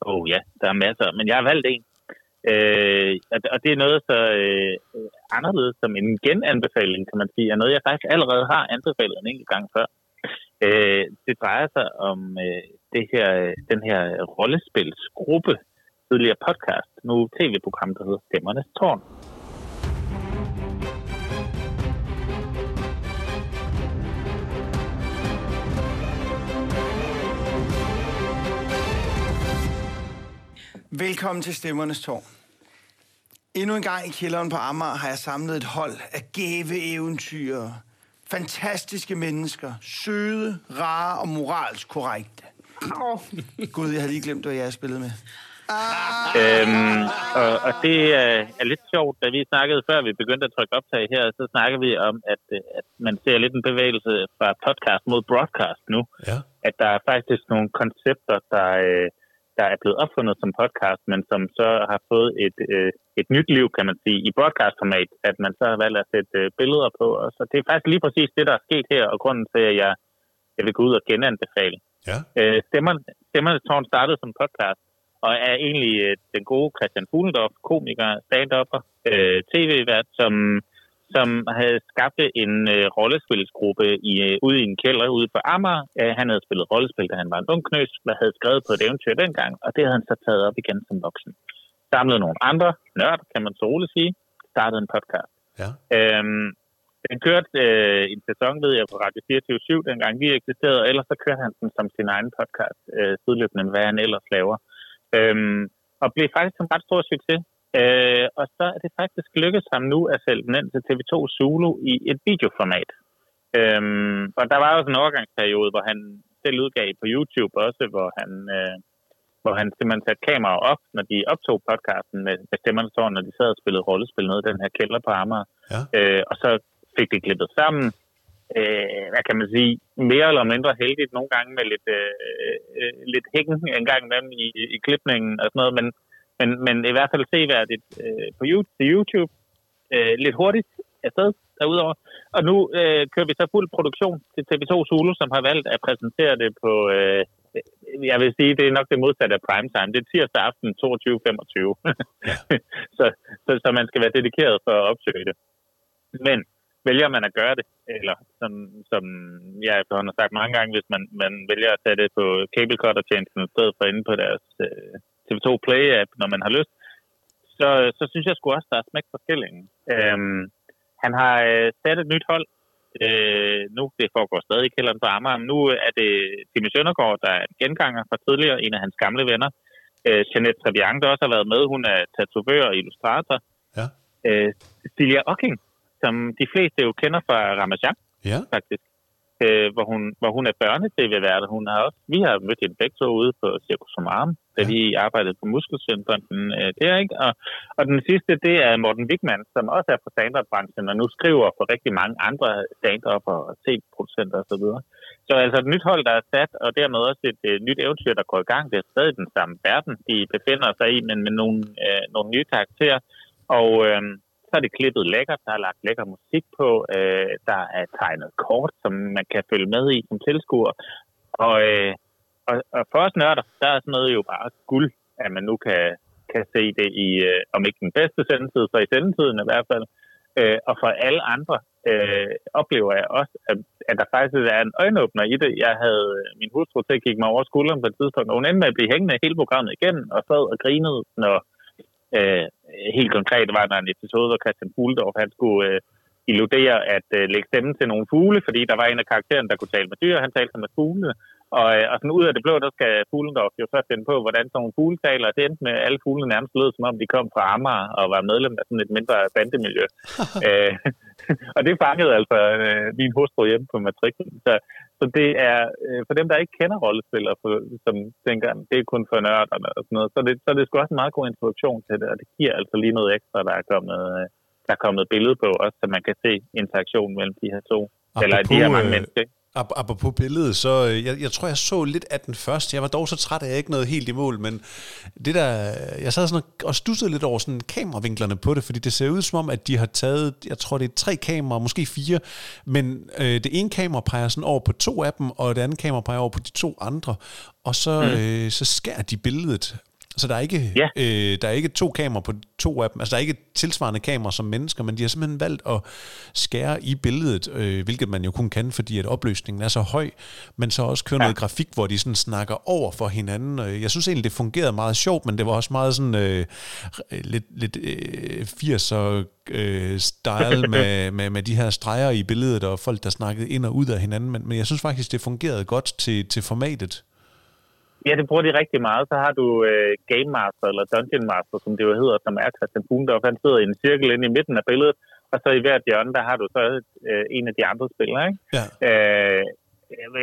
Åh oh, ja, der er masser, men jeg har valgt en. Øh, og det er noget så øh, anderledes som en genanbefaling, kan man sige, er noget, jeg faktisk allerede har anbefalet en enkelt gang før. Øh, det drejer sig om øh, det her, den her rollespilsgruppe, tidligere podcast, nu tv-program, der hedder Stemmernes Tårn. Velkommen til Stemmernes Tårn. Endnu en gang i kælderen på Amager har jeg samlet et hold af gæve eventyr. Fantastiske mennesker. Søde, rare og moralsk korrekte. Oh. Gud, jeg har lige glemt, hvad jeg spillet med. Ah. Øhm, og, og det er, er lidt sjovt, da vi snakkede før vi begyndte at trykke optag her, så snakker vi om, at, at man ser lidt en bevægelse fra podcast mod broadcast nu. Ja. At der er faktisk nogle koncepter, der, øh, der er blevet opfundet som podcast, men som så har fået et, øh, et nyt liv, kan man sige, i broadcast-format, at man så har valgt at sætte øh, billeder på. Og så det er faktisk lige præcis det, der er sket her, og grunden til, at jeg, jeg vil gå ud og genanbefale. Ja. Øh, Stemmerne, Stemmernes Tårn startede som podcast, og er egentlig øh, den gode Christian Fuglendorf, komiker, stand-upper, øh, tv-vært, som som havde skabt en øh, rollespilsgruppe i, øh, ude i en kælder ude på Amager. Øh, han havde spillet rollespil, da han var en ung knøs, der havde skrevet på et eventyr dengang, og det havde han så taget op igen som voksen. Samlede nogle andre nørder, kan man så roligt sige, startede en podcast. Ja. Øhm, den kørte øh, en sæson, ved jeg, på Radio 24 dengang vi eksisterede, og ellers så kørte han den som sin egen podcast, øh, sideløbende, hvad han ellers laver. Øhm, og blev faktisk en ret stor succes. Øh, og så er det faktisk lykkedes ham nu at sælge den ind til TV2 Zulu i et videoformat. Øhm, og der var også en overgangsperiode, hvor han selv udgav på YouTube også, hvor han, øh, hvor han simpelthen satte kameraer op, når de optog podcasten med, med stemmerne så, når de sad og spillede rollespil nede i den her kælder på Amager. Ja. Øh, og så fik det klippet sammen. Øh, hvad kan man sige? Mere eller mindre heldigt, nogle gange med lidt, øh, øh, lidt hækken en gang imellem i, i klipningen og sådan noget, men men, men i hvert fald seværdigt øh, på YouTube. Øh, lidt hurtigt afsted derudover. Og nu øh, kører vi så fuld produktion til TV2 Zulu, som har valgt at præsentere det på, øh, jeg vil sige, det er nok det modsatte af primetime. Det er tirsdag aften 22.25. (laughs) så, så, så man skal være dedikeret for at opsøge det. Men vælger man at gøre det, eller som, som jeg efterhånden har sagt mange gange, hvis man, man vælger at tage det på cable cutter tjenesten i stedet for inde på deres øh, TV2 Play-app, når man har lyst, så, så synes jeg sgu også, der er smæk for skillingen. Øhm, han har øh, sat et nyt hold. Øh, nu, det foregår stadig i kælderen på Amager, men nu er det Timmy Søndergaard, der er en genganger fra tidligere, en af hans gamle venner. Øh, Jeanette Traviang, der også har været med, hun er tatovør og illustrator. Ja. Øh, Celia Ocking, som de fleste jo kender fra Ramachan, ja. faktisk øh, hvor, hun, hvor hun er børne-tv-vært. Hun har også, vi har mødt hende begge to ude på Circus Arm, da ja. vi arbejdede på Muskelsvindfonden øh, der, ikke? Og, og den sidste, det er Morten Wigman, som også er fra stand branchen og nu skriver for rigtig mange andre stand og tv-producenter osv. Så, så altså et nyt hold, der er sat, og dermed også et øh, nyt eventyr, der går i gang. Det er stadig den samme verden, de befinder sig i, men med nogle, øh, nogle nye karakterer. Og øh, så er det klippet lækkert, der er lagt lækker musik på, øh, der er tegnet kort, som man kan følge med i som tilskuer. Og, øh, og, og for os nørder, der er sådan noget jo bare guld, at man nu kan, kan se det i, øh, om ikke den bedste sendetid, så i sendetiden i hvert fald. Øh, og for alle andre øh, oplever jeg også, at, at der faktisk er en øjenåbner i det. Jeg havde øh, min hustru til at kigge mig over skulderen på et tidspunkt, og hun endte med at blive hængende hele programmet igen, og sad og grinede, når øh, helt konkret var der en episode, hvor Christian Fuldorf, han skulle øh, illudere at øh, lægge stemme til nogle fugle, fordi der var en af karaktererne, der kunne tale med dyr, han talte med fugle. Og, øh, og sådan ud af det blå, der skal Fuglendorf jo så finde på, hvordan sådan nogle fugle taler. Det endte med, at alle fuglene nærmest lød, som om de kom fra Amager og var medlem af sådan et mindre bandemiljø. (laughs) øh, (laughs) og det fangede altså øh, min hustru hjemme på matriklen. Så, så det er, øh, for dem, der ikke kender rollespillere, for, som tænker, det er kun for nørderne og sådan noget, så det, så det sgu også en meget god introduktion til det, og det giver altså lige noget ekstra, der er kommet, øh, der er kommet billede på, også så man kan se interaktionen mellem de her to, Apropos, eller de her mange mennesker. Ikke? Apropos billedet, så jeg, jeg tror, jeg så lidt af den første. Jeg var dog så træt, at jeg ikke nåede helt i mål, men det der, jeg sad sådan og stussede lidt over sådan kameravinklerne på det, fordi det ser ud som om, at de har taget, jeg tror det er tre kameraer, måske fire, men øh, det ene kamera peger sådan over på to af dem, og det andet kamera peger over på de to andre, og så, mm. øh, så skærer de billedet så der er ikke, ja. øh, der er ikke to kameraer på to af dem. Altså der er ikke tilsvarende kameraer som mennesker, men de har simpelthen valgt at skære i billedet, øh, hvilket man jo kun kan, fordi at opløsningen er så høj, men så også køre ja. noget grafik, hvor de sådan snakker over for hinanden. Jeg synes egentlig, det fungerede meget sjovt, men det var også meget sådan øh, lidt, lidt øh, 80'er øh, style (laughs) med, med, med de her streger i billedet, og folk, der snakkede ind og ud af hinanden, men, men jeg synes faktisk, det fungerede godt til, til formatet. Ja, det bruger de rigtig meget. Så har du uh, Game Master, eller Dungeon Master, som det jo hedder, som er Christian Fugendorf. Han sidder i en cirkel inde i midten af billedet, og så i hvert hjørne, der har du så uh, en af de andre spillere. Ikke? Ja. Uh,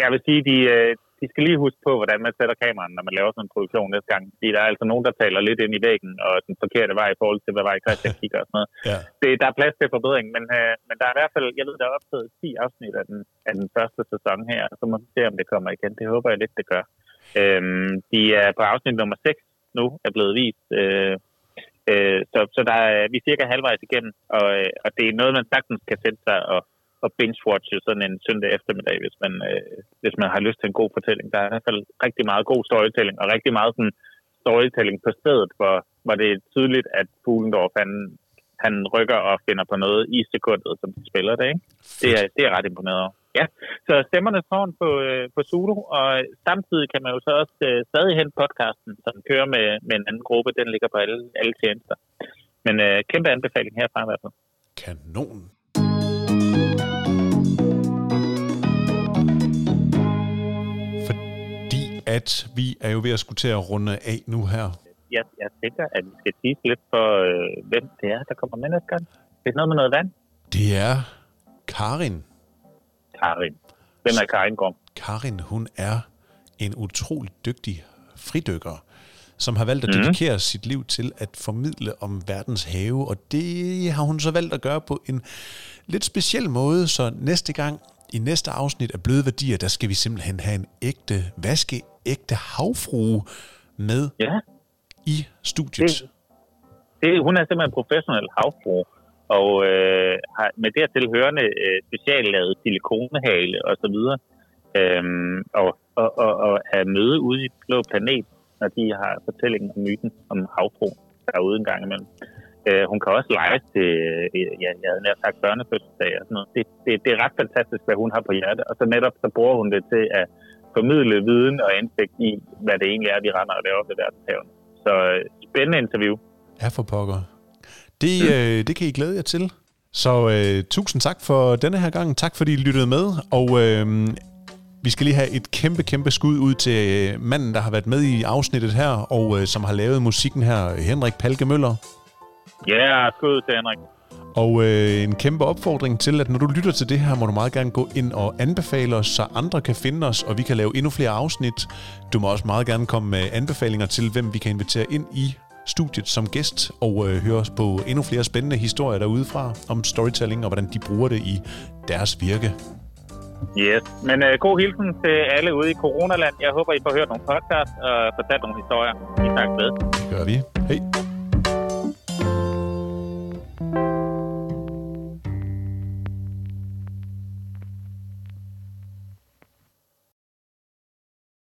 jeg vil sige, de, uh, de skal lige huske på, hvordan man sætter kameraen, når man laver sådan en produktion næste gang. Fordi der er altså nogen, der taler lidt ind i væggen, og den forkerte vej i forhold til, hvad vej Christian (laughs) kigger og sådan noget. ja. det, der er plads til forbedring, men, uh, men der er i hvert fald, jeg ved, der er optaget 10 afsnit af den, af den første sæson her, så må vi se, om det kommer igen. Det håber jeg lidt, det gør. Øhm, de er på afsnit nummer 6 nu, er blevet vist. Øh, øh, så, så der er, vi er cirka halvvejs igennem, og, øh, og det er noget, man sagtens kan sætte sig og, og binge-watche sådan en søndag eftermiddag, hvis man, øh, hvis man har lyst til en god fortælling. Der er i hvert fald rigtig meget god storytelling, og rigtig meget sådan storytelling på stedet, hvor, hvor det er tydeligt, at Fuglendorf, han, han rykker og finder på noget i sekundet, som de spiller det. Ikke? Det, er, det er ret imponeret over. Ja, så stemmerne står på, øh, på Zulu, og samtidig kan man jo så også øh, stadig hente podcasten, som kører med, med en anden gruppe. Den ligger på alle, alle tjenester. Men øh, kæmpe anbefaling herfra i hvert fald. Kanon. Fordi at vi er jo ved at skulle til at runde af nu her. Jeg, jeg tænker, at vi skal sige lidt for, øh, hvem det er, der kommer med næste gang. Det er noget med noget vand. Det er Karin. Karin. Hvem er Karin Grom? Karin, hun er en utrolig dygtig fridykker, som har valgt at mhm. dedikere mm. sit liv til at formidle om verdens have, og det har hun så valgt at gøre på en lidt speciel måde, så næste gang i næste afsnit af Bløde Værdier, der skal vi simpelthen have en ægte, vaskeægte havfrue med ja. i studiet. Det, det, hun er simpelthen en professionel havfrue og øh, har med dertil hørende øh, speciallavet silikonehale og så videre, øhm, og, og, og, og er møde ude i blå planet, når de har fortællingen om myten om havfru derude en gang imellem. Øh, hun kan også lege til, øh, ja, jeg havde nær sagt børnefødselsdag og sådan noget. Det, det, det er ret fantastisk, hvad hun har på hjertet. og så netop så bruger hun det til at formidle viden og indsigt i, hvad det egentlig er, vi render og laver ved verdenshaven. Så øh, spændende interview. Ja, for pokker. Det, mm. øh, det kan I glæde jer til. Så øh, tusind tak for denne her gang. Tak fordi I lyttede med. Og øh, vi skal lige have et kæmpe, kæmpe skud ud til øh, manden, der har været med i afsnittet her, og øh, som har lavet musikken her, Henrik Palke Møller. Ja, yeah, skud til Henrik. Og øh, en kæmpe opfordring til, at når du lytter til det her, må du meget gerne gå ind og anbefale os, så andre kan finde os, og vi kan lave endnu flere afsnit. Du må også meget gerne komme med anbefalinger til, hvem vi kan invitere ind i studiet som gæst og øh, høre os på endnu flere spændende historier derude fra om storytelling og hvordan de bruger det i deres virke. Yes, men øh, god hilsen til alle ude i coronaland. Jeg håber, I får hørt nogle podcasts og fortalt nogle historier. Vi snakkes ved. Det gør vi. Hej.